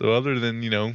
so other than you know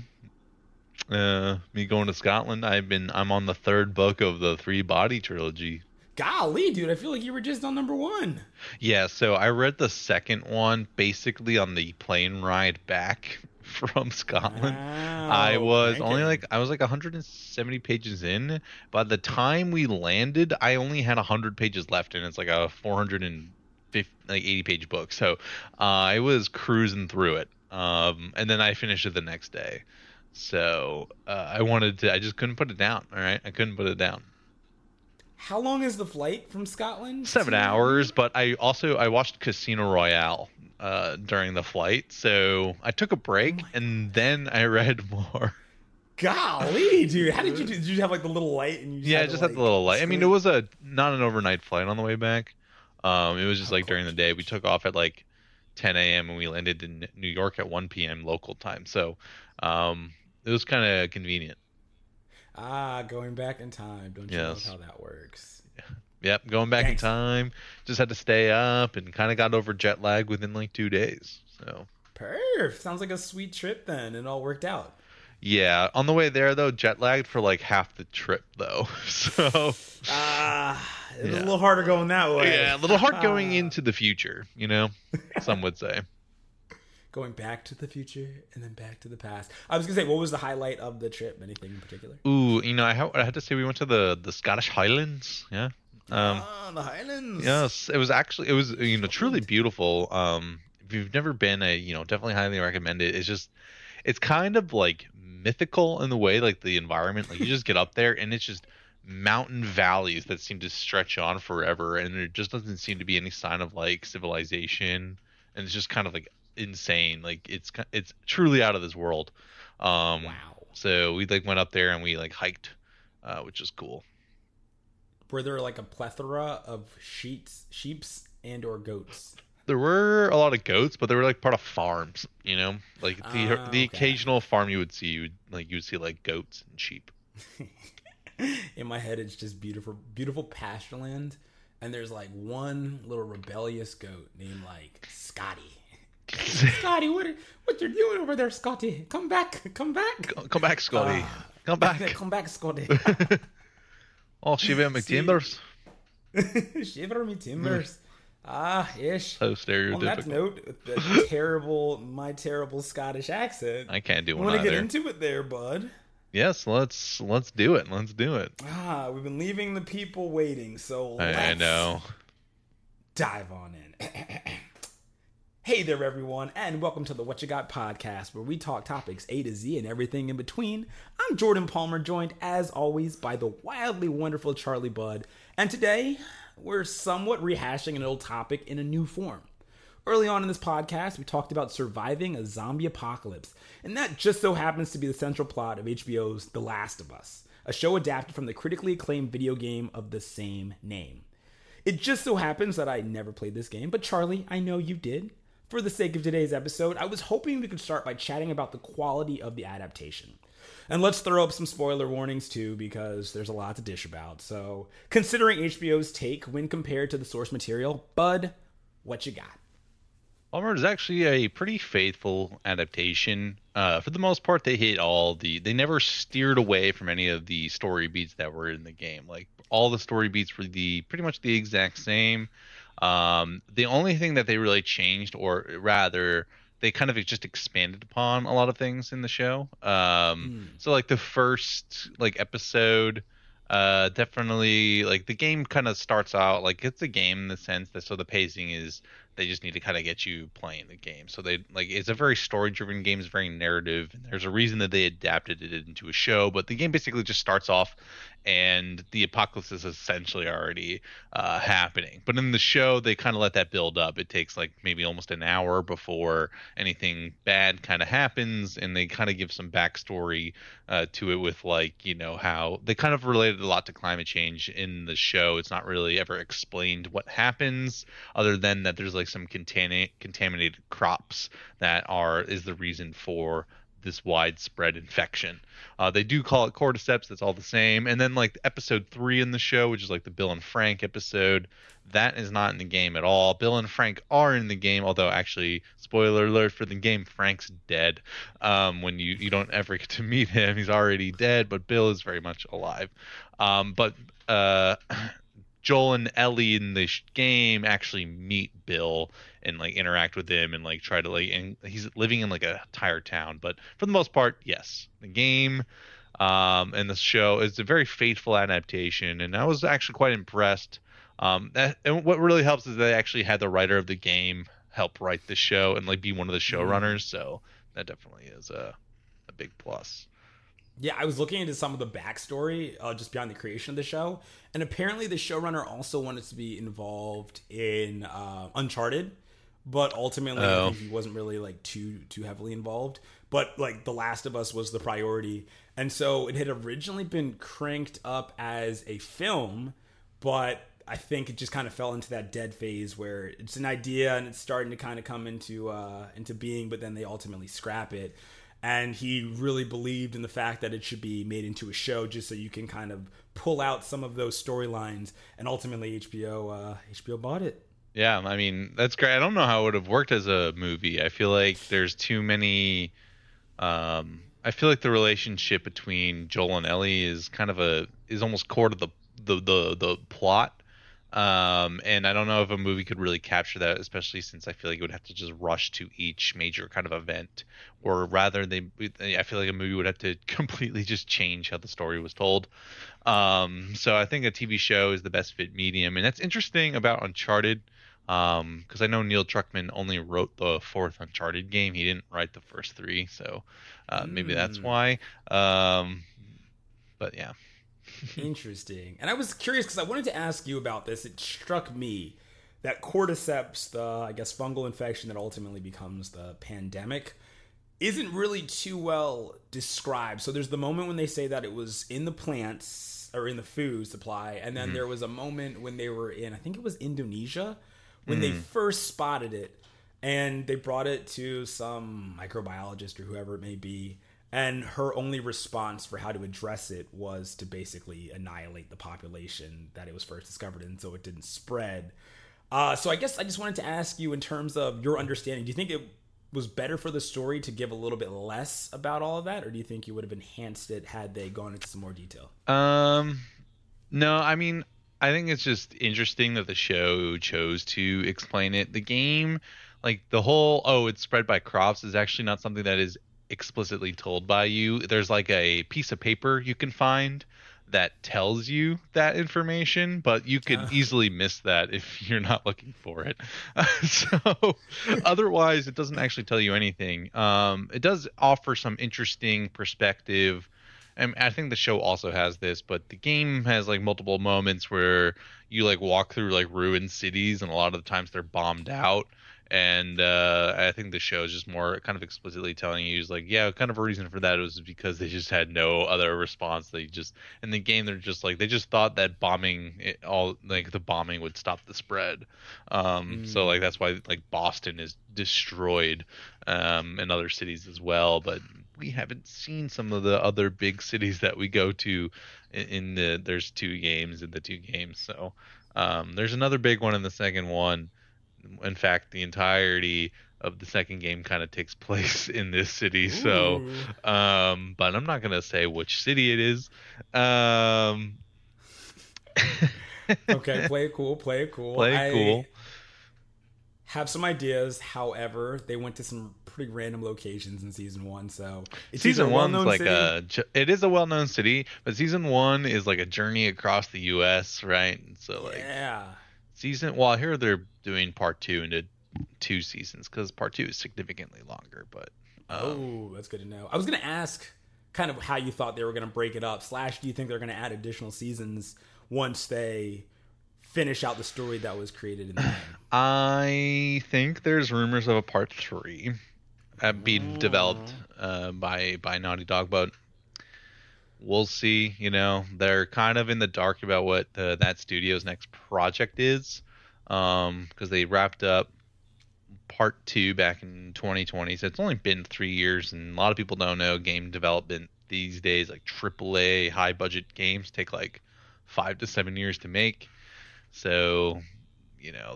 uh, me going to Scotland, I've been I'm on the third book of the Three Body trilogy. Golly, dude, I feel like you were just on number one. Yeah, so I read the second one basically on the plane ride back from Scotland. Wow, I was only like I was like 170 pages in. By the time we landed, I only had 100 pages left, and it's like a 450 like 80 page book. So uh, I was cruising through it, um, and then I finished it the next day. So uh, I wanted to. I just couldn't put it down. All right, I couldn't put it down. How long is the flight from Scotland? Seven to- hours, but I also I watched Casino Royale uh, during the flight, so I took a break and then I read more. Golly, dude, how did you do? Did you have like the little light? And you yeah, I just had the little light. I mean, it was a not an overnight flight on the way back. Um, it was just Of like during the day. We took off at like 10 a.m. and we landed in New York at 1 p.m. local time. So, um, it was kind of convenient. Ah, going back in time. Don't you Yes. love how that works? Yep, going back in time. Just had to stay up and kind of got over jet lag within like two days. So. Perf. Sounds like a sweet trip then. It all worked out. Yeah, on the way there though, jet lagged for like half the trip though. So Ah, it Yeah. a little harder going that way. yeah, a little hard going into the future, you know. Some would say. Going back to the future and then back to the past. I was gonna say, what was the highlight of the trip? Anything in particular? Ooh, you know, I, ha- I had to say we went to the the Scottish Highlands. Yeah. Um. ah, the Highlands. Yes, it was actually it was you know truly beautiful. Um, if you've never been, I you know definitely highly recommend it. It's just it's kind of like mythical in the way like the environment. Like you just get up there and it's just mountain valleys that seem to stretch on forever, and there just doesn't seem to be any sign of like civilization, and it's just kind of like insane. Like it's it's truly out of this world. Um, Wow. So we like went up there and we like hiked, uh, which is cool. Were there like a plethora of sheets, sheeps, and or goats? There were a lot of goats, but they were like part of farms, you know. Like the Ah, the okay. occasional farm you would see, you would, like you would see like goats and sheep. In my head, it's just beautiful, beautiful pasture land, and there's like one little rebellious goat named like Scotty. Scotty, what are, what you're doing over there, Scotty? Come back, come back, Come back, Scotty. Ah. Come back. come back, Scotty. oh, shiver me timbers! Shiver me timbers. Ah, ish. So stereotypical. On that note, terrible, my terrible Scottish accent. I can't do I one want to get into it there, bud. yes, let's let's do it. Let's do it. Ah, we've been leaving the people waiting, so I, I know. dive on in. hey there, everyone, and welcome to the What You Got podcast, where we talk topics A to Z and everything in between. I'm Jordan Palmer, joined as always by the wildly wonderful Charlie Budd, and today we're somewhat rehashing an old topic in a new form. Early on in this podcast, we talked about surviving a zombie apocalypse, and that just so happens to be the central plot of HBO's The Last of Us, a show adapted from the critically acclaimed video game of the same name. It just so happens that I never played this game, but Charlie, I know you did. For the sake of today's episode, I was hoping we could start by chatting about the quality of the adaptation. And let's throw up some spoiler warnings too, because there's a lot to dish about. So, considering HBO's take when compared to the source material, Bud, what you got? Palmer is actually a pretty faithful adaptation. Uh, for the most part, they hit all the. They never steered away from any of the story beats that were in the game. Like all the story beats were the pretty much the exact same. Um, the only thing that they really changed, or rather, they kind of just expanded upon a lot of things in the show. Um, So like the first like episode, uh, definitely like the game kind of starts out like it's a game in the sense that so the pacing is they just need to kind of get you playing the game. So they like it's a very story driven game, it's very narrative. And there's a reason that they adapted it into a show, but the game basically just starts off and the apocalypse is essentially already uh, happening. But in the show, they kind of let that build up. It takes like maybe almost an hour before anything bad kind of happens, and they kind of give some backstory uh, to it with like you know how they kind of related a lot to climate change in the show. It's not really ever explained what happens, other than that there's like some contaminate contaminated crops that are is the reason for this widespread infection. Uh, they do call it cordyceps. That's all the same. And then like episode three in the show, which is like the Bill and Frank episode, that is not in the game at all. Bill and Frank are in the game, although actually, spoiler alert for the game, Frank's dead. Um, when you you don't ever get to meet him, he's already dead. But Bill is very much alive. Um, but uh, Joel and Ellie in the game actually meet Bill and like interact with him and like try to like and he's living in like a tire town. But for the most part, yes, the game um, and the show is a very faithful adaptation, and I was actually quite impressed. Um, that, and what really helps is they actually had the writer of the game help write the show and like be one of the showrunners, so that definitely is a a big plus. Yeah, I was looking into some of the backstory uh, just beyond the creation of the show, and apparently the showrunner also wanted to be involved in uh, Uncharted, but ultimately Oh. He wasn't really like too too heavily involved. But like The Last of Us was the priority, and so it had originally been cranked up as a film, but I think it just kind of fell into that dead phase where it's an idea and it's starting to kind of come into uh, into being, but then they ultimately scrap it and he really believed in the fact that it should be made into a show just so you can kind of pull out some of those storylines and ultimately HBO uh, HBO bought it. Yeah, I mean that's great. I don't know how it would have worked as a movie. I feel like there's too many. Um, I feel like the relationship between Joel and Ellie is kind of a is almost core to the the the, the plot. Um, and I don't know if a movie could really capture that, especially since I feel like it would have to just rush to each major kind of event, or rather, they I feel like a movie would have to completely just change how the story was told. Um, so I think a TV show is the best fit medium, and that's interesting about Uncharted because I know Neil Druckmann only wrote the fourth Uncharted game. He didn't write the first three, so uh, maybe that's Mm. why. Um, but yeah, Interesting. And I was curious because I wanted to ask you about this. It struck me that cordyceps, the I guess fungal infection that ultimately becomes the pandemic, isn't really too well described. So there's the moment when they say that it was in the plants or in the food supply, and then mm-hmm. there was a moment when they were in I think it was Indonesia when they mm. first spotted it and they brought it to some microbiologist or whoever it may be and her only response for how to address it was to basically annihilate the population that it was first discovered in so it didn't spread uh, so i guess i just wanted to ask you in terms of your understanding do you think it was better for the story to give a little bit less about all of that or do you think you would have enhanced it had they gone into some more detail Um, no, I mean, I think it's just interesting that the show chose to explain it. The game, like the whole, oh, it's spread by crops, is actually not something that is explicitly told by you. There's like a piece of paper you can find that tells you that information, but you could Ah. easily miss that if you're not looking for it. so, otherwise, it doesn't actually tell you anything. Um, it does offer some interesting perspective. And I think the show also has this, but the game has like multiple moments where you like walk through like ruined cities, and a lot of the times they're bombed out. And uh, I think the show is just more kind of explicitly telling you, is like, yeah, kind of a reason for that was because they just had no other response. They just in the game they're just like they just thought that bombing it, all like the bombing would stop the spread. Um, So like that's why like Boston is destroyed, um, and other cities as well. But we haven't seen some of the other big cities that we go to in, the there's two games in the two games so um, there's another big one in the second one. In fact the entirety of the second game kind of takes place in this city so um, but i'm not going to say which city it is. Um, okay play it cool play it cool. Play it I cool. Have some ideas. However they went to some pretty random locations in season one so it's season one's like city- a it is a well-known city but season one is like a journey across the us right? So like yeah. season well here they're doing part two into two seasons because part two is significantly longer but um, oh that's good to know. I was gonna ask kind of how you thought they were gonna break it up. Slash do you think they're gonna add additional seasons once they finish out the story that was created in the game i think there's rumors of a part three uh, being developed uh, by by naughty dog but we'll see you know they're kind of in the dark about what uh, that studio's next project is um because they wrapped up part two back in 2020. So it's only been three years, and a lot of people don't know game development these days. Like AAA high budget games take like five to seven years to make. So, you know,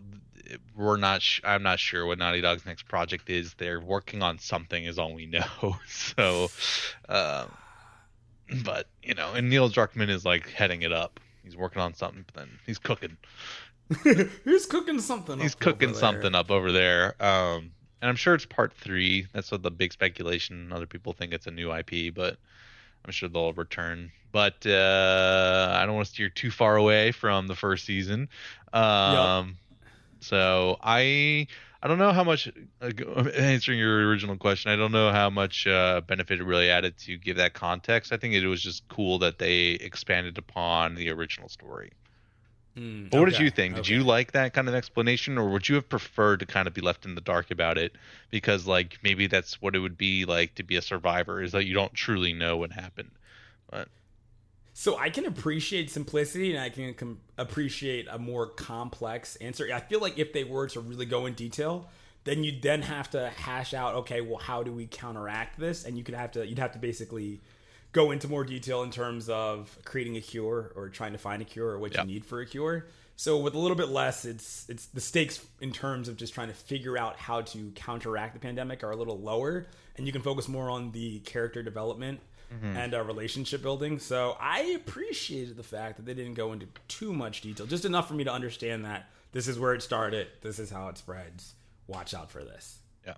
we're not. Sh- I'm not sure what Naughty Dog's next project is. They're working on something, is all we know. so, um, but you know, and Neil Druckmann is like heading it up. He's working on something, but then he's cooking. he's cooking something. He's cooking something up over there. Um, and I'm sure it's part three. That's what the big speculation. Other people think it's a new IP, but I'm sure they'll return. But uh, I don't want to steer too far away from the first season. Um, yep. So I I don't know how much uh, answering your original question. I don't know how much uh, benefit it really added to give that context. I think it was just cool that they expanded upon the original story. Mm, what okay, did you think? Did okay. you like that kind of explanation, or would you have preferred to kind of be left in the dark about it? Because like maybe that's what it would be like to be a survivor, is that you don't truly know what happened. But so I can appreciate simplicity and I can com- appreciate a more complex answer. I feel like if they were to really go in detail, then you'd then have to hash out, okay, well, how do we counteract this? And you could have to, you'd have to basically go into more detail in terms of creating a cure or trying to find a cure or what yep. you need for a cure. So with a little bit less, it's it's the stakes in terms of just trying to figure out how to counteract the pandemic are a little lower, and you can focus more on the character development mm-hmm. and uh, relationship building. So I appreciated the fact that they didn't go into too much detail, just enough for me to understand that this is where it started, this is how it spreads. Watch out for this. Yeah,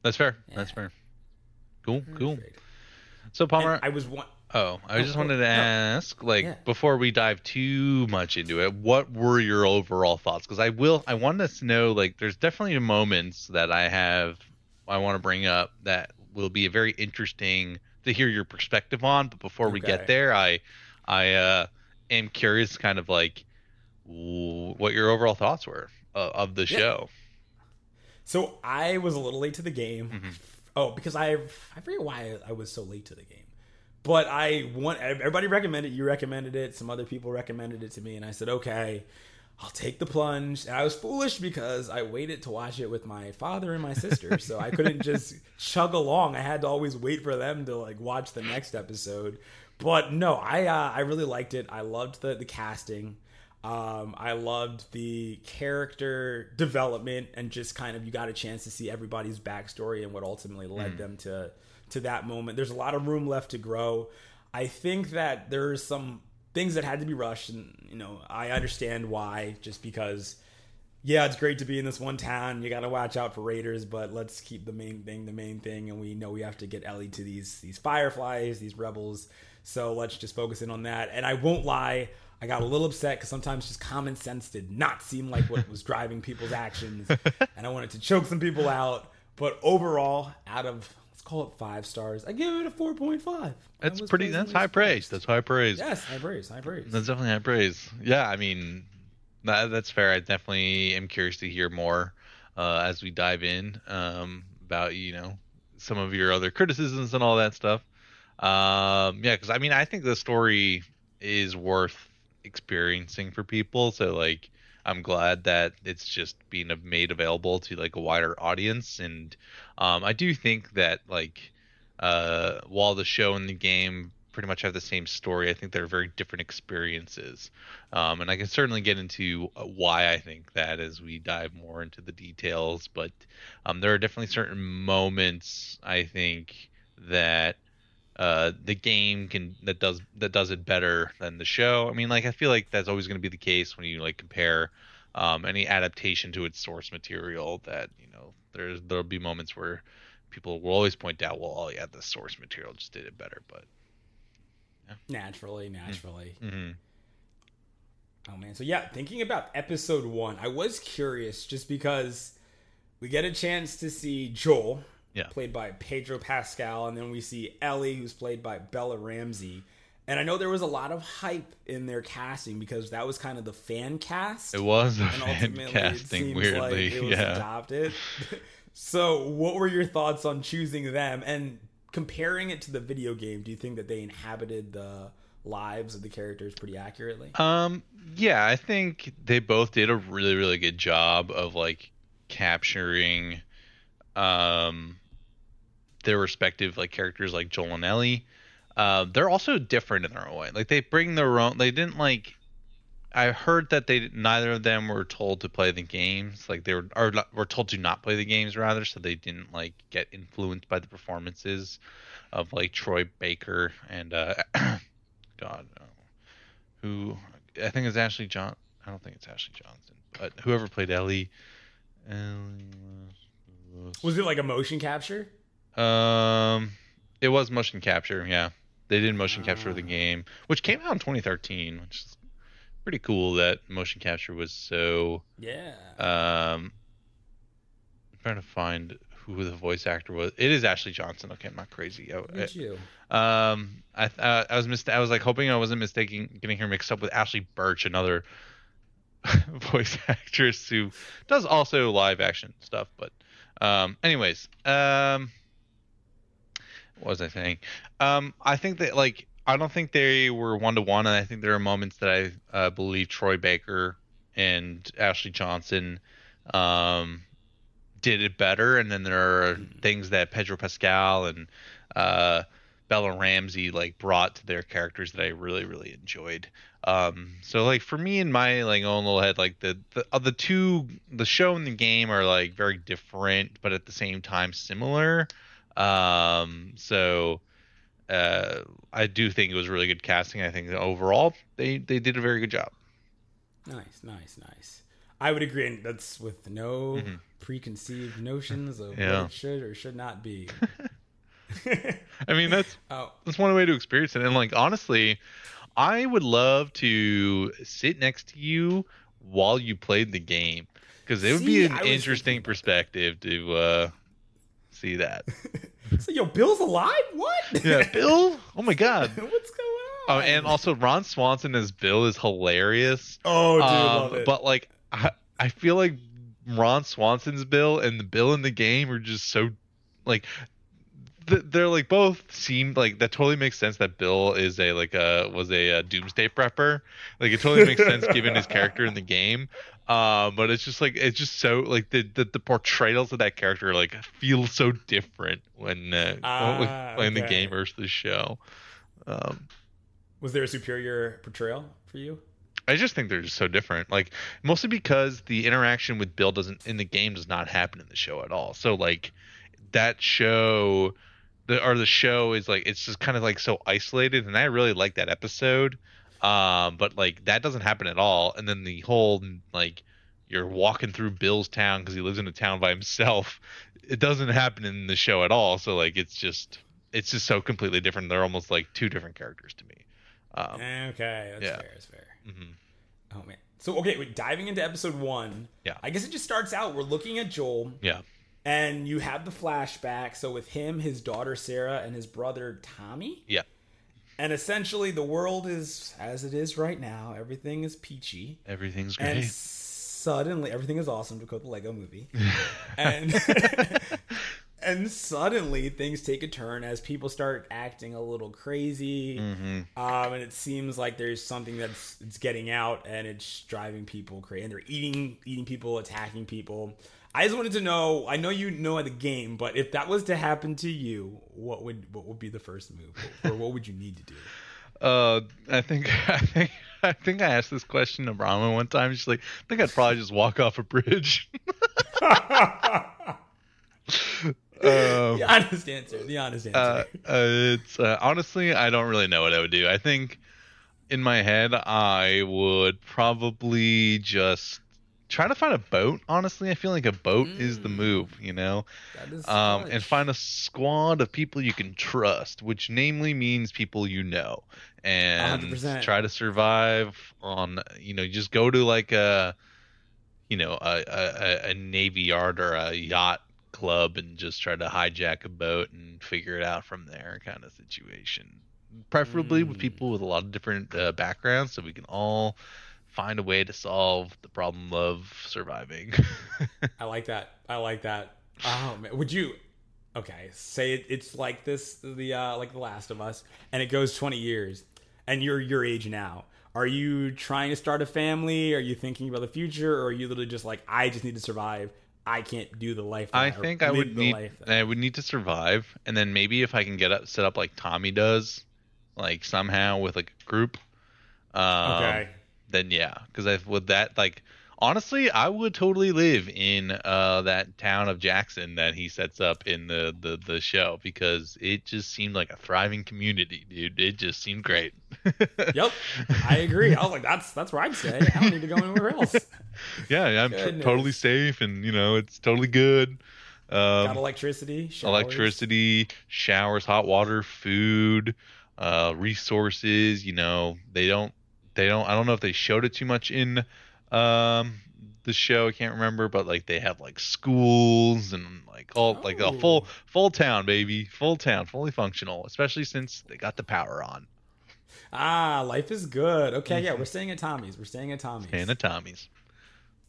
that's fair. Yeah. That's fair. Cool, cool. So Palmer, and I was one. Oh, I just oh, wanted to ask, like, yeah. before we dive too much into it, what were your overall thoughts? Because I will, I want us to know, like, there's definitely moments that I have, I want to bring up that will be a very interesting to hear your perspective on. But before okay. we get there, I I uh, am curious, kind of like what your overall thoughts were uh, of the yeah. show. So I was a little late to the game. Mm-hmm. Oh, because I I forget why I was so late to the game. But I want everybody recommended you recommended it. Some other people recommended it to me, and I said okay. I'll take the plunge. And I was foolish because I waited to watch it with my father and my sister, so I couldn't just chug along. I had to always wait for them to like watch the next episode. But no, I uh, I really liked it. I loved the the casting. Um, I loved the character development and just kind of you got a chance to see everybody's backstory and what ultimately led mm. them to to that moment. There's a lot of room left to grow. I think that there's some things that had to be rushed and you know i understand why just because yeah it's great to be in this one town you got to watch out for raiders but let's keep the main thing the main thing and we know we have to get ellie to these these fireflies these rebels so let's just focus in on that and i won't lie i got a little upset because sometimes just common sense did not seem like what was driving people's actions and i wanted to choke some people out but overall out of let's call it five stars. I give it a four point five. That's pretty. That's high praise. That's high praise. Yes, high praise. High praise. That's definitely high praise. Yeah, I mean, that, that's fair. I definitely am curious to hear more uh, as we dive in um, about you know some of your other criticisms and all that stuff. Um, yeah, because I mean, I think the story is worth experiencing for people. So like I'm glad that it's just being made available to like a wider audience. And um, I do think that like uh, while the show and the game pretty much have the same story, I think they're very different experiences. Um, and I can certainly get into uh, why I think that as we dive more into the details. But um, there are definitely certain moments I think that uh, the game can that does that does it better than the show. I mean, like I feel like that's always going to be the case when you like compare um, any adaptation to its source material. That you know there's there'll be moments where people will always point out, well, oh yeah, the source material just did it better, but yeah. naturally, naturally. Mm-hmm. Oh man, so yeah, thinking about episode one, I was curious just because we get a chance to see Joel yeah. played by Pedro Pascal, and then we see Ellie, who's played by Bella Ramsey. And I know there was a lot of hype in their casting because that was kind of the fan cast. It was a fan casting, weirdly, like it was yeah. adopted. so, what were your thoughts on choosing them and comparing it to the video game? Do you think that they inhabited the lives of the characters pretty accurately? Um, yeah, I think they both did a really, really good job of like capturing um, their respective like characters, like Joel and Ellie. Uh, they're also different in their own way. Like they bring their own. They didn't like. I heard that they neither of them were told to play the games. Like they were, or were told to not play the games rather, so they didn't like get influenced by the performances of like Troy Baker and uh, God, who I think is Ashley John. I don't think it's Ashley Johnson, but whoever played Ellie. Ellie was it like a motion capture? Um, it was motion capture. Yeah, they did motion capture of the game, which came out in 2013, which is pretty cool. That motion capture was so. Yeah. Um, I'm trying to find who the voice actor was. It is Ashley Johnson. Okay, I'm not crazy. I, Did you? Um, I uh, I was mist- I was like hoping I wasn't mistaking getting her mixed up with Ashley Burch, another voice actress who does also live action stuff. But um, anyways, um, what was I saying? Um, I think that like I don't think they were one to one, and I think there are moments that I uh, believe Troy Baker and Ashley Johnson um, did it better, and then there are things that Pedro Pascal and uh, Bella Ramsey like brought to their characters that I really really enjoyed. Um, so like for me in my like own little head, like the the uh, the two the show and the game are like very different, but at the same time similar. Um, so uh, I do think it was really good casting. I think overall they they did a very good job. Nice, nice, nice. I would agree, and that's with no mm-hmm. preconceived notions of yeah. what it should or should not be. I mean, that's oh. that's one way to experience it, and like honestly, I would love to sit next to you while you played the game because it would See, be an interesting perspective to uh, see that. so, yo, Bill's alive? What? Yeah, Bill. Oh my god. What's going on? Oh, and also Ron Swanson as Bill is hilarious. Oh, dude, um, love it. But like, I, I feel like Ron Swanson's Bill and the Bill in the game are just so like they're like both seem like that totally makes sense that Bill is a like a was a, a doomsday prepper. Like it totally makes sense given his character in the game. Um, but it's just like it's just so like the the, the portrayals of that character like feel so different when uh, uh playing okay. the game versus the show. Um, was there a superior portrayal for you? I just think they're just so different. Like mostly because the interaction with Bill doesn't in the game does not happen in the show at all. So like that show the or the show is like it's just kind of like so isolated and I really like that episode. Um but like that doesn't happen at all and then the whole like you're walking through Bill's town cuz he lives in a town by himself. It doesn't happen in the show at all. So like it's just it's just so completely different. They're almost like two different characters to me. Um, okay, that's yeah. fair. That's fair. Mm-hmm. Oh man. So okay, wait, diving into episode one. Yeah. I guess it just starts out. We're looking at Joel. Yeah and you have the flashback. So with him, his daughter Sarah, and his brother Tommy. Yeah. And essentially, the world is as it is right now. Everything is peachy. Everything's great. And suddenly, everything is awesome to quote the Lego Movie. and and suddenly, things take a turn as people start acting a little crazy. Mm-hmm. Um, and it seems like there's something that's it's getting out, and it's driving people crazy. And they're eating eating people, attacking people. I just wanted to know. I know you know the game, but if that was to happen to you, what would what would be the first move, or what would you need to do? Uh, I think I think I think I asked this question to Brahma one time. She's like, I think I'd probably just walk off a bridge. Um, the honest answer. The honest answer. Uh, uh, it's uh, honestly, I don't really know what I would do. I think in my head, I would probably just try to find a boat. Honestly, I feel like a boat mm. is the mm. move, you know. Um, and find a squad of people you can trust, which namely means people you know, and 100%. try to survive on. You know, just go to like a, you know, a, a, a navy yard or a yacht club and just try to hijack a boat and figure it out from there, kind of situation. Preferably mm. with people with a lot of different uh, backgrounds, so we can all find a way to solve the problem of surviving. I like that. I like that. Oh man, would you? Okay, say it, it's like this, the uh, like The Last of Us, and it goes twenty years, and you're your age now. Are you trying to start a family? Are you thinking about the future, or are you literally just like, I just need to survive? I can't do the life. That I think I would need life I would need to survive, and then maybe if I can get up set up like Tommy does, like somehow with like a group. Um, Okay. Then yeah, because I with that like honestly, I would totally live in uh that town of Jackson that he sets up in the the the show because it just seemed like a thriving community, dude. It just seemed great. Yep, I agree. I was like, that's that's where I'd stay. I don't need to go anywhere else. yeah, yeah, I'm Goodness. totally safe, and you know it's totally good. Um, Got electricity, showers. electricity, showers, hot water, food, uh, resources. You know, they don't, they don't. I don't know if they showed it too much in um the show. I can't remember, but like they have like schools and like all like a full Oh. full town, baby, full town, fully functional. Especially since they got the power on. Ah, life is good. Okay, yeah, we're staying at Tommy's. We're staying at Tommy's. And the Tommies.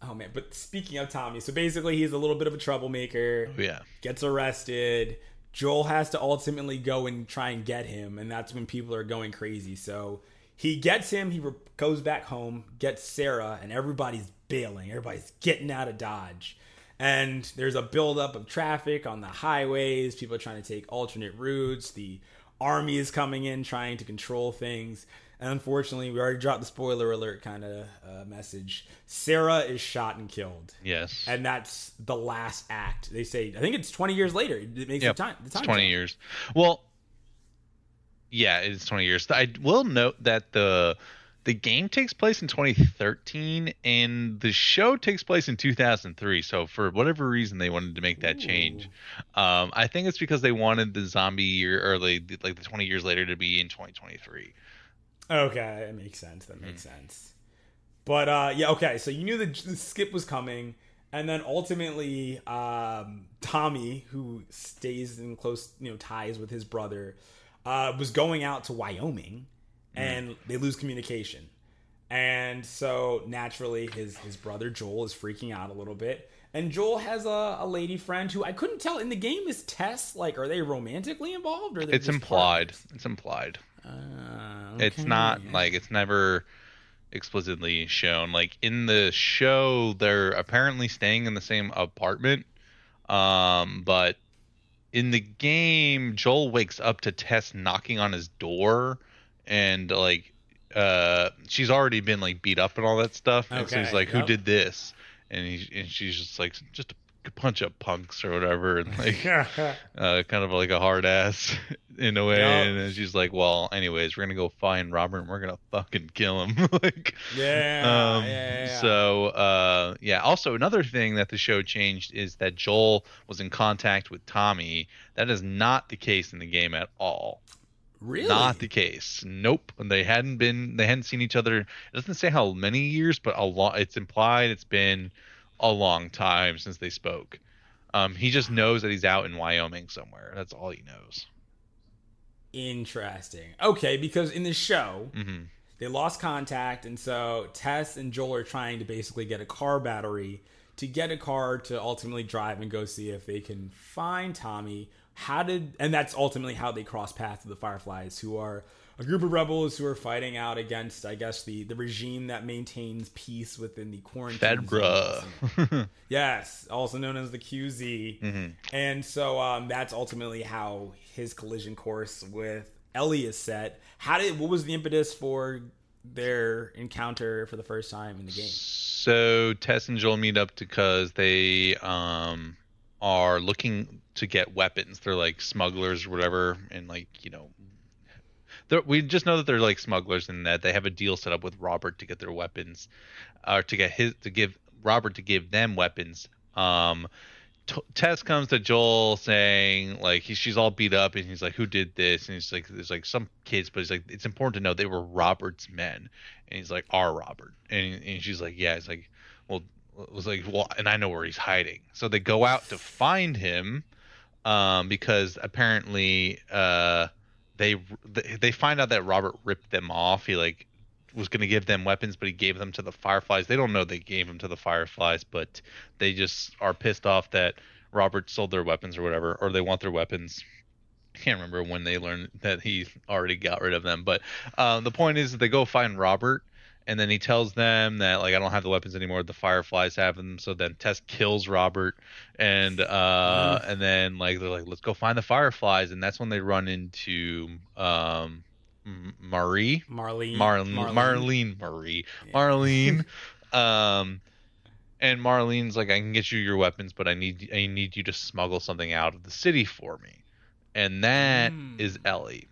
Oh man, but speaking of Tommy, so basically he's a little bit of a troublemaker. Oh, yeah. Gets arrested. Joel has to ultimately go and try and get him, and that's when people are going crazy. So he gets him. He re- goes back home, gets Sarah, and everybody's bailing. Everybody's getting out of Dodge. And there's a buildup of traffic on the highways. People are trying to take alternate routes. The army is coming in trying to control things. And unfortunately, we already dropped the spoiler alert kind of uh, message. Sarah is shot and killed. Yes. And that's the last act. They say, I think it's 20 years later. It makes Yep, the time. The It's time 20 jump. years. Well, yeah, it is 20 years. I will note that the the game takes place in 2013 and the show takes place in 2003. So for whatever reason they wanted to make that change. Um, I think it's because they wanted the zombie year or like, like the 20 years later to be in 2023. Okay, that makes sense. That Mm-hmm. makes sense. But uh, yeah, okay. So you knew the, the skip was coming, and then ultimately, um, Tommy, who stays in close you know ties with his brother, uh, was going out to Wyoming, and they lose communication, and so naturally, his his brother Joel is freaking out a little bit. And Joel has a, a lady friend who I couldn't tell in the game is Tess. Like, are they romantically involved? Or It's implied. partners? It's implied. Uh, It's not like it's never explicitly shown. Like in the show, they're apparently staying in the same apartment. Um, but in the game, Joel wakes up to Tess knocking on his door, and like, uh, she's already been like beat up and all that stuff. And so he's like, "Who did this?" And he and she's just like, "Just a bunch of punks or whatever," and like uh, kind of like a hard ass in a way. Yup. And then she's like, "Well, anyways, we're gonna go find Robert and we're gonna fucking kill him." like, yeah, um, yeah, yeah. so uh, yeah. Also, another thing that the show changed is that Joel was in contact with Tommy. That is not the case in the game at all. really Not the case. Nope. They hadn't been. They hadn't seen each other. It doesn't say how many years, but a lot. It's implied it's been a long time since they spoke. Um, he just knows that he's out in Wyoming somewhere. That's all he knows. interesting. Okay, because in the show hmm they lost contact, and so Tess and Joel are trying to basically get a car battery to get a car to ultimately drive and go see if they can find Tommy. How did and that's ultimately how they cross paths with the Fireflies, who are a group of rebels who are fighting out against, I guess, the the regime that maintains peace within the quarantine. Fedra. Yes, also known as the QZ. Mhm. And so um, that's ultimately how his collision course with Ellie is set. How did what was the impetus for their encounter for the first time in the game? So Tess and Joel meet up because they um are looking to get weapons. They're like smugglers or whatever, and like you know, we just know that they're like smugglers and that they have a deal set up with Robert to get their weapons, or to get his to give Robert to give them weapons. Um, T- Tess comes to Joel saying like he, she's all beat up and he's like who did this? And he's like there's like some kids but he's like it's important to know they were Robert's men. And he's like our Robert. And, and she's like yeah. It's like well it was like well and I know where he's hiding. So they go out to find him um because apparently uh they they find out that Robert ripped them off he like was going to give them weapons, but he gave them to the Fireflies. They don't know they gave them to the Fireflies, but they just are pissed off that Robert sold their weapons or whatever, or they want their weapons. I can't remember when they learned that he already got rid of them, but um, the point is they go find Robert, and then he tells them that like I don't have the weapons anymore. The Fireflies have them. So then Tess kills Robert, and uh, and then like they're like, let's go find the Fireflies, and that's when they run into um, Marie, Marlene. Marlene, Marlene, Marie, Marlene, um, and Marlene's like, I can get you your weapons, but I need I need you to smuggle something out of the city for me, and that Mm. is Ellie.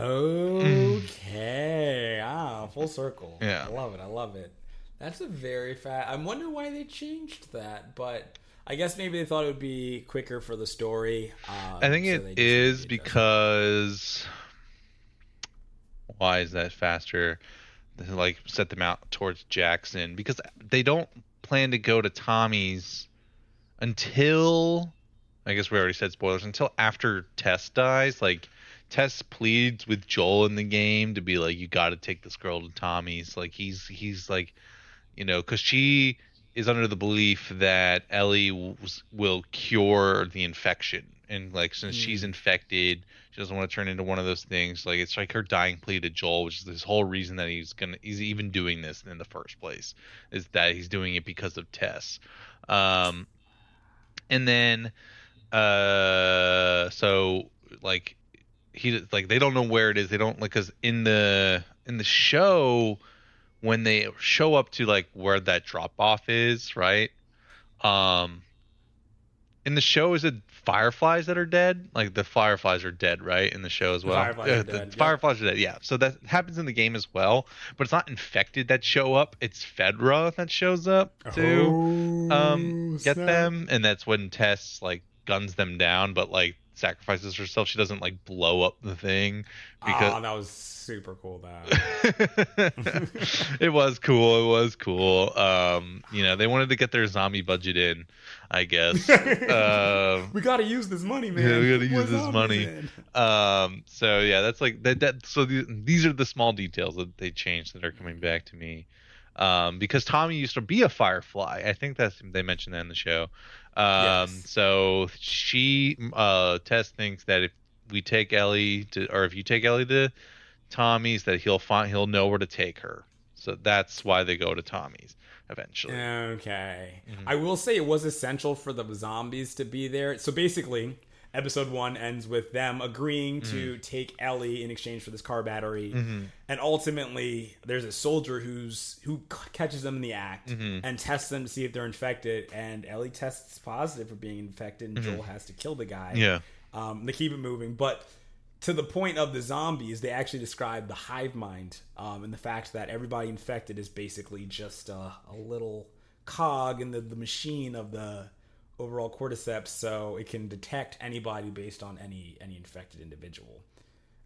Okay. ah, full circle. Yeah. I love it. I love it. That's a very fast. I'm wondering why they changed that, but I guess maybe they thought it would be quicker for the story. Um, I think so it is made the adjustment. because why is that faster? They, Like set them out towards Jackson because they don't plan to go to Tommy's until I guess we already said spoilers until after Tess dies. Like Tess pleads with Joel in the game to be like, you got to take this girl to Tommy's. Like he's he's like, you know, because she is under the belief that Ellie w- will cure the infection, and like since she's infected, she doesn't want to turn into one of those things. Like it's like her dying plea to Joel, which is this whole reason that he's gonna he's even doing this in the first place, is that he's doing it because of Tess. Um, and then, uh, so like he like they don't know where it is. They don't like because in the in the show when they show up to like where that drop off is, right? Um in the show is it fireflies that are dead? Like the fireflies are dead, right? In the show as The well. fireflies are Yeah, dead, the yep. fireflies are dead. Yeah. So that happens in the game as well, but it's not infected that show up. It's Fedra that shows up to Oh, um get snap. them and that's when Tess like guns them down but like sacrifices herself. She doesn't like blow up the thing because oh, that was super cool. That it was cool. It was cool. Um, you know, they wanted to get their zombie budget in, I guess. um, we got to use this money, man. Yeah, we gotta use this money. um, so yeah, that's like that. That so the, these are the small details that they changed that are coming back to me. Um, because Tommy used to be a firefly. I think that's they mentioned that in the show. Um, Yes. so she, uh, Tess thinks that if we take Ellie to, or if you take Ellie to Tommy's, that he'll find he'll know where to take her. So that's why they go to Tommy's eventually. Okay. Mm-hmm. I will say it was essential for the zombies to be there. So basically, episode one ends with them agreeing to Mm-hmm. take Ellie in exchange for this car battery, and ultimately, there's a soldier who's who catches them in the act Mm-hmm. and tests them to see if they're infected. And Ellie tests positive for being infected, and Joel has to kill the guy. Mm-hmm. Yeah. Um, they keep it moving, but to the point of the zombies, they actually describe the hive mind um, and the fact that everybody infected is basically just a, a little cog in the, the machine of the overall cordyceps, so it can detect anybody based on any any infected individual.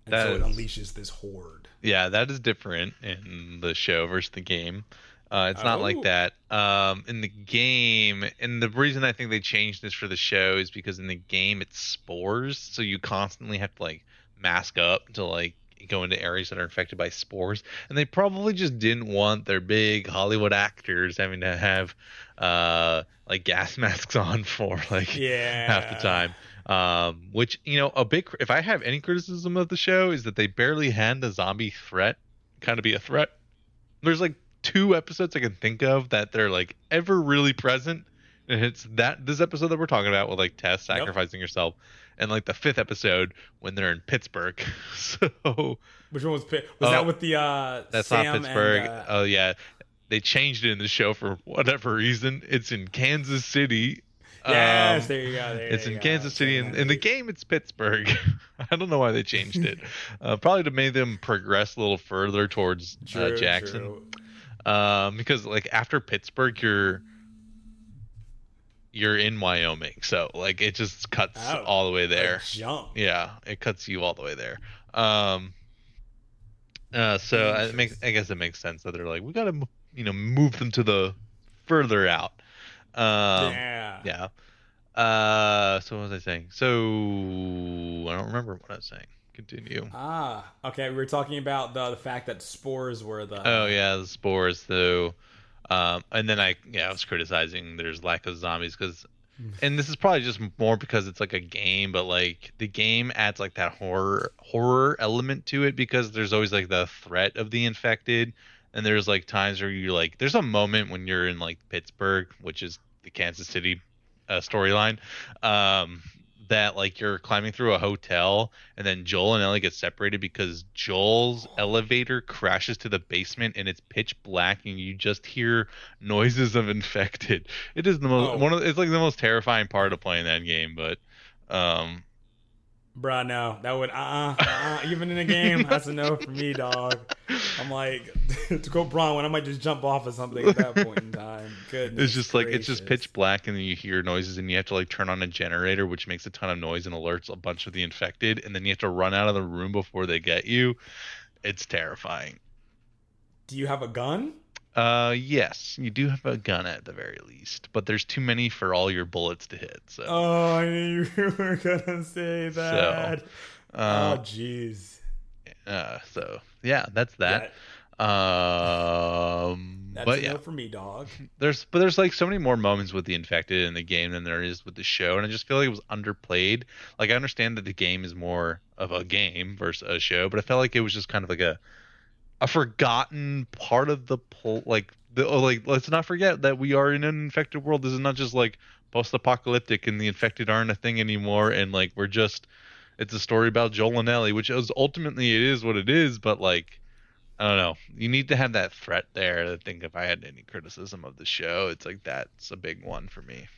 And That so it is- unleashes this horde. Yeah, that is different in the show versus the game. Uh, it's not Oh. like that. Um, in the game, and the reason I think they changed this for the show is because in the game it's spores, so you constantly have to like mask up to like go into areas that are infected by spores, and they probably just didn't want their big Hollywood actors having to have uh, like gas masks on for like Yeah. half the time. Um, which you know, a big if I have any criticism of the show is that they barely had the zombie threat kind of be a threat. There's like two episodes I can think of that they're like ever really present, and it's that this episode that we're talking about with like Tess sacrificing herself, and like the fifth episode when they're in Pittsburgh. so Which one was was Oh, that with the uh that's Sam not Pittsburgh. And, uh, oh yeah, they changed it in the show for whatever reason. It's in Kansas City. yes, Um, there you go. There it's you in go. Kansas City. In, in the game, it's Pittsburgh. I don't know why they changed it. Uh, probably to make them progress a little further towards uh, Jackson. true. Um, because like after Pittsburgh, you're you're in Wyoming, so like it just cuts Oh, all the way there. jump. Yeah, it cuts you all the way there. Um, uh, so it makes I guess it makes sense that they're like we gotta you know move them to the further out. Um, yeah. yeah. Uh, so what was I saying? So I don't remember what I was saying. Continue. Ah, okay. We were talking about the the fact that spores were the. Oh yeah, the spores though. Um, and then I yeah I was criticizing there's lack of zombies because, and this is probably just more because it's like a game, but like the game adds like that horror horror element to it because there's always like the threat of the infected and there's like times where you like there's a moment when you're in like Pittsburgh, which is the Kansas City uh, storyline, um, that like you're climbing through a hotel and then Joel and Ellie get separated because Joel's elevator crashes to the basement and it's pitch black and you just hear noises of infected. It is the most Oh. one of it's like the most terrifying part of playing that game, but um Bruh, no, that would uh uh-uh, uh even in a game, that's a no for me, dog. I'm like to go Bronwyn, I might just jump off of something at that point in time. Goodness, it's just like it's just pitch black and then you hear noises and you have to like turn on a generator which makes a ton of noise and alerts a bunch of the infected and then you have to run out of the room before they get you. It's terrifying. Do you have a gun? Uh, yes, you do have a gun at the very least, but there's too many for all your bullets to hit. So, Oh, I knew you were gonna say that. oh, uh, jeez. uh, so yeah, that's that. Um, That's but yeah, for me, dog. there's but there's like so many more moments with the infected in the game than there is with the show, and I just feel like it was underplayed. Like I understand that the game is more of a game versus a show, but I felt like it was just kind of like a a forgotten part of the pol- like the oh, like let's not forget that we are in an infected world. This is not just like post-apocalyptic and the infected aren't a thing anymore, and like we're just it's a story about Joel and Ellie, which is ultimately it is what it is, but like I don't know. You need to have that threat there. I think if I had any criticism of the show, it's like that's a big one for me.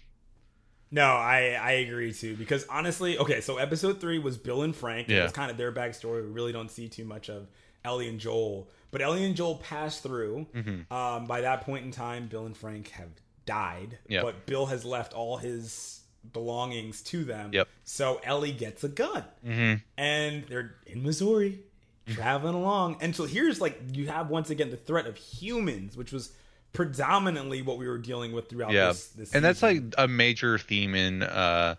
No, I I agree too because honestly, okay, so episode three was Bill and Frank. It Yeah. was kind of their backstory. We really don't see too much of Ellie and Joel, but Ellie and Joel pass through. Mm-hmm. Um, by that point in time, Bill and Frank have died. Yep. But Bill has left all his belongings to them. Yep. So Ellie gets a gun, Mm-hmm. and they're in Missouri, traveling along. And so here's like you have once again the threat of humans, which was predominantly what we were dealing with throughout Yeah, this. this and that's like a major theme in uh,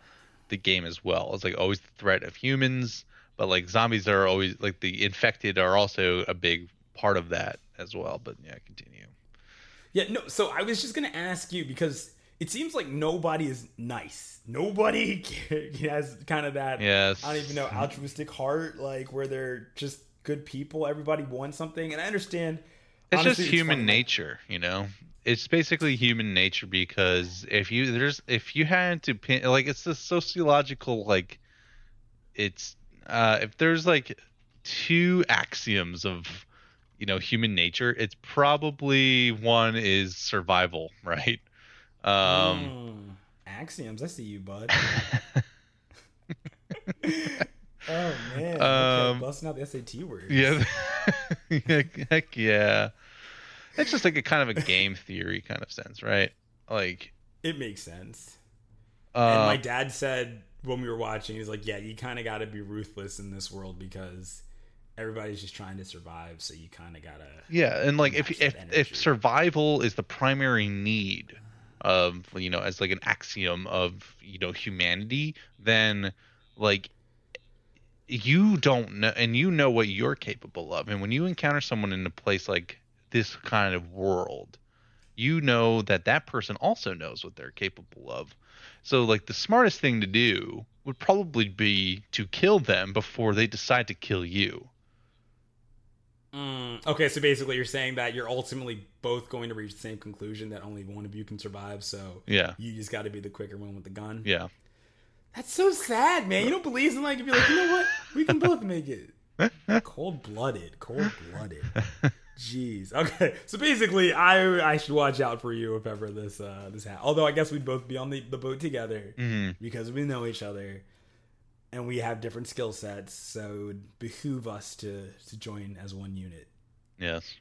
the game as well. It's like always the threat of humans, but like zombies are always like the infected are also a big part of that as well. But yeah, continue. Yeah, no. So I was just gonna ask you because it seems like nobody is nice. Nobody has kind of that. Yes. I don't even know altruistic heart, like where they're just good people. Everybody wants something, and I understand. It's honestly, just human nature, you know. It's basically human nature because if you there's if you had to pin like it's the sociological like it's uh if there's like two axioms of you know human nature, it's probably one is survival, right? Um Mm, axioms. I see you, bud. oh man, okay, Um, busting out the SAT words. yeah. Yeah, Heck yeah. It's just like a kind of a game theory kind of sense, right? Like it makes sense. uh, and my dad said when we were watching, he's like, "Yeah, you kind of got to be ruthless in this world because everybody's just trying to survive. So you kind of gotta." Yeah, and like if if if survival is the primary need of you know as like an axiom of you know humanity, then like you don't know and you know what you're capable of, and when you encounter someone in a place like this kind of world, you know that that person also knows what they're capable of. So like the smartest thing to do would probably be to kill them before they decide to kill you. Mm, okay, so basically, you're saying that you're ultimately both going to reach the same conclusion that only one of you can survive. So Yeah. you just got to be the quicker one with the gun. Yeah. That's so sad, man. You don't believe in like, you'd be like, you know what? We can both make it. Cold blooded, cold blooded. Jeez. Okay. So basically, I I should watch out for you if ever this uh this happens. Although I guess we'd both be on the, the boat together hmm because we know each other and we have different skill sets. So it would behoove us to to join as one unit. Yes.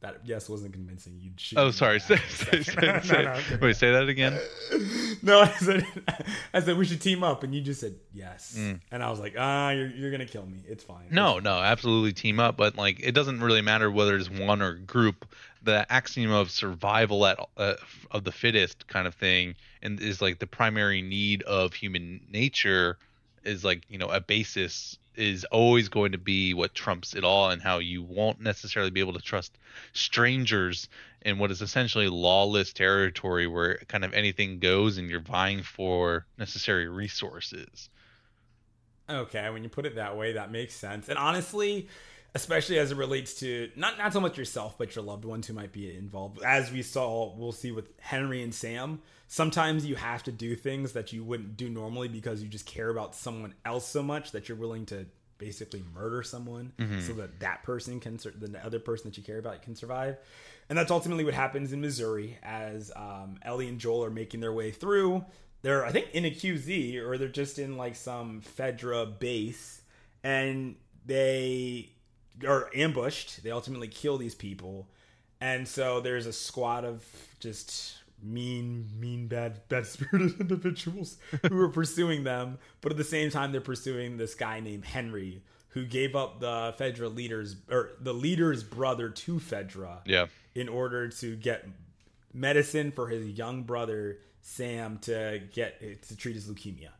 That yes wasn't convincing. You should. Oh, sorry. Say, No, say, no, say, say, no, wait, say that again. No, I said I said we should team up, and you just said yes, Mm. and I was like, ah, you're you're gonna kill me. It's fine. No, no, absolutely team up, but like it doesn't really matter whether it's one or group. The axiom of survival at uh, of the fittest kind of thing, and is like the primary need of human nature, is like you know a basis is always going to be what trumps it all, and how you won't necessarily be able to trust strangers in what is essentially lawless territory where kind of anything goes, and you're vying for necessary resources. Okay, when you put it that way, that makes sense. And honestly, especially as it relates to not not so much yourself, but your loved ones who might be involved. As we saw, we'll see with Henry and Sam. Sometimes you have to do things that you wouldn't do normally because you just care about someone else so much that you're willing to basically murder someone mm-hmm. so that that person can the other person that you care about can survive and that's ultimately what happens in missouri as um, ellie and joel are making their way through they're i think in a qz or they're just in like some fedra base and they are ambushed they ultimately kill these people and so there's a squad of just mean, mean, bad, bad spirited individuals who are pursuing them, but at the same time they're pursuing this guy named Henry who gave up the Fedra leaders or the leader's brother to Fedra. Yeah. In order to get medicine for his young brother Sam to get to treat his leukemia.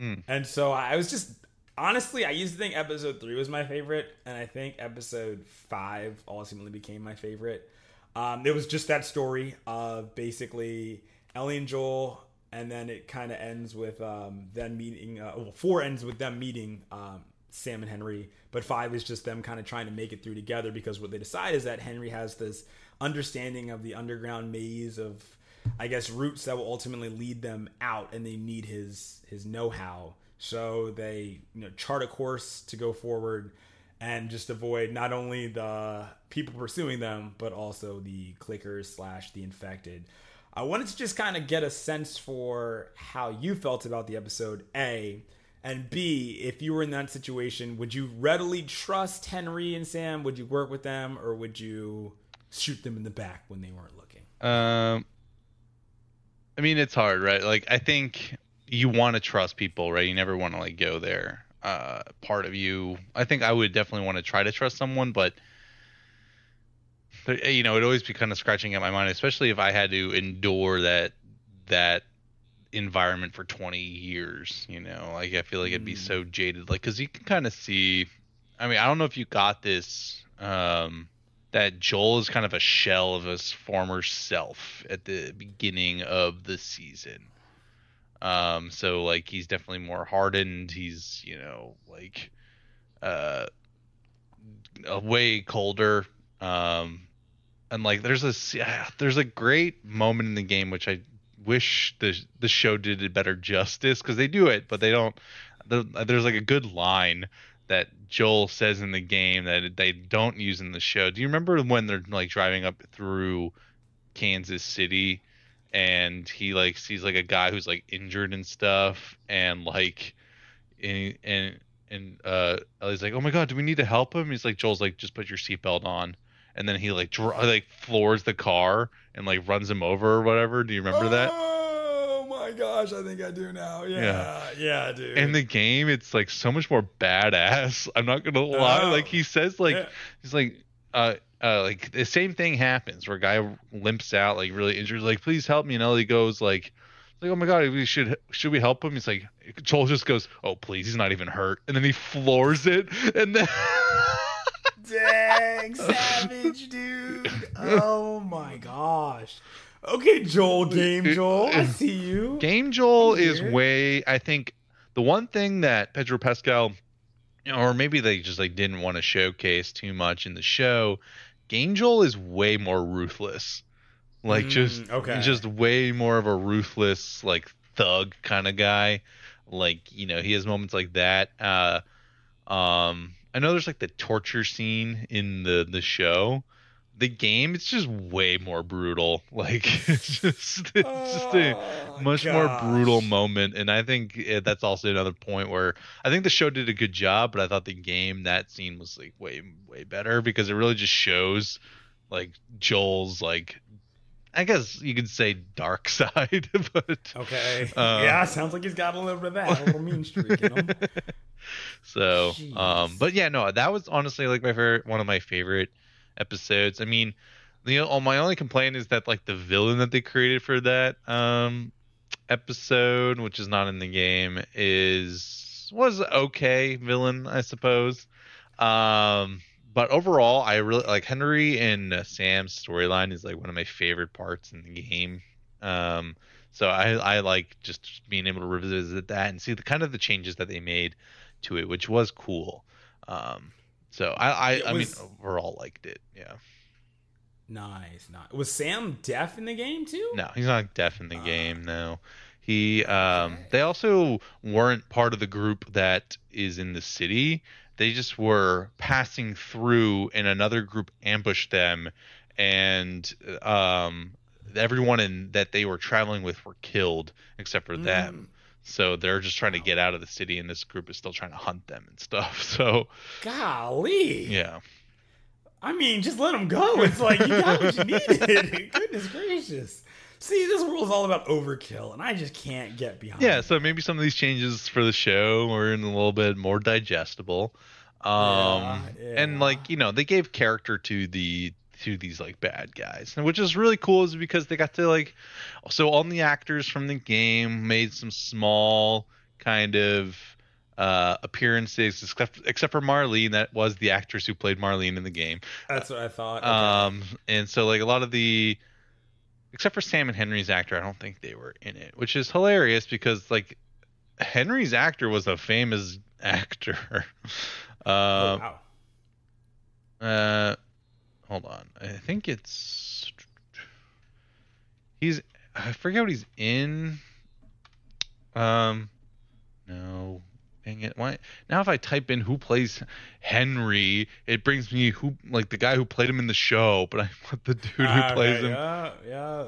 Mm. And so I was just honestly, I used to think episode three was my favorite, and I think episode five ultimately became my favorite. Um, it was just that story of basically Ellie and Joel, and then it kind of ends with um, them meeting. Uh, well, four ends with them meeting um, Sam and Henry, but five is just them kind of trying to make it through together because what they decide is that Henry has this understanding of the underground maze of, I guess, routes that will ultimately lead them out, and they need his his know how. So they you know chart a course to go forward and just avoid not only the people pursuing them, but also the clickers slash the infected. I wanted to just kind of get a sense for how you felt about the episode, A, and B, if you were in that situation, would you readily trust Henry and Sam? Would you work with them, or would you shoot them in the back when they weren't looking? Um, I mean, it's hard, right? Like, I think you want to trust people, right? You never want to like go there uh, part of you. I think I would definitely want to try to trust someone, but but you know, it'd always be kind of scratching at my mind, especially if I had to endure that that environment for 20 years. You know, like I feel like it'd be mm. so jaded, like because you can kind of see. I mean, I don't know if you got this. Um, that Joel is kind of a shell of his former self at the beginning of the season. Um, so like he's definitely more hardened. He's you know like uh, way colder. Um, and like there's a there's a great moment in the game which I wish the the show did it better justice because they do it, but they don't. There's like a good line that Joel says in the game that they don't use in the show. Do you remember when they're like driving up through Kansas City and he like sees like a guy who's like injured and stuff and like and and and uh Ellie's like, "Oh my god, do we need to help him?" He's like Joel's like, "Just put your seatbelt on." And then he like dr- like floors the car and like runs him over or whatever. Do you remember that? Oh my gosh, I think I do now. Yeah, yeah, yeah dude. In the game, it's like so much more badass. I'm not gonna lie. Oh. Like he says, like yeah. he's like, uh, uh, like the same thing happens where a guy limps out like really injured, like please help me, and Ellie goes like, like oh my god, we should should we help him? He's like Joel just goes, oh please, he's not even hurt, and then he floors it, and then. Dang, savage dude! Oh my gosh. Okay, Joel, Game Joel, I see you. Game Joel is way. I think the one thing that Pedro Pascal, or maybe they just like didn't want to showcase too much in the show, Angel is way more ruthless. Like mm, just okay. just way more of a ruthless like thug kind of guy. Like, you know, he has moments like that. Uh um I know there's like the torture scene in the the show the game it's just way more brutal like it's just it's just a oh, much gosh. more brutal moment and i think that's also another point where i think the show did a good job but i thought the game that scene was like way way better because it really just shows like joel's like I guess you could say dark side, but okay, um, yeah, sounds like he's got a little bit of that, a little mean streak in him. So, Jeez. um, but yeah, no, that was honestly like my favorite, one of my favorite episodes. I mean, the oh, my only complaint is that like the villain that they created for that um episode, which is not in the game, is was okay villain, I suppose. Um, but overall, I really like Henry and uh, Sam's storyline is like one of my favorite parts in the game. Um, so I I like just being able to revisit that and see the kind of the changes that they made to it, which was cool. Um, So I I, It I mean was- overall liked it. Yeah. Nice, nice. Was Sam deaf in the game too? No, he's not deaf in the Ah. game. No, he. Um, Okay. They also weren't part of the group that is in the city. They just were passing through, and another group ambushed them, and um, everyone in that they were traveling with were killed except for them. So they're just trying to get out of the city, and this group is still trying to hunt them and stuff. So Golly. yeah, I mean, just let them go. It's like you got what you needed. Goodness gracious. See, this world is all about overkill, and I just can't get behind. yeah. So maybe some of these changes for the show were in a little bit more digestible. Um, Yeah, and like you know, they gave character to the to these like bad guys, and which is really cool, is because they got to like, so all the actors from the game made some small kind of uh appearances except except for Marlene that was the actress who played Marlene in the game that's what I thought. Okay. um and so like a lot of the except for Sam and Henry's actor I don't think they were in it which is hilarious because like Henry's actor was a famous actor oh, uh wow. uh hold on. I think it's he's I forget what he's in. Um no. Dang it. Why now if I type in who plays Henry it brings me who like the guy who played him in the show but I want the dude who Ah, plays him Yeah, yeah.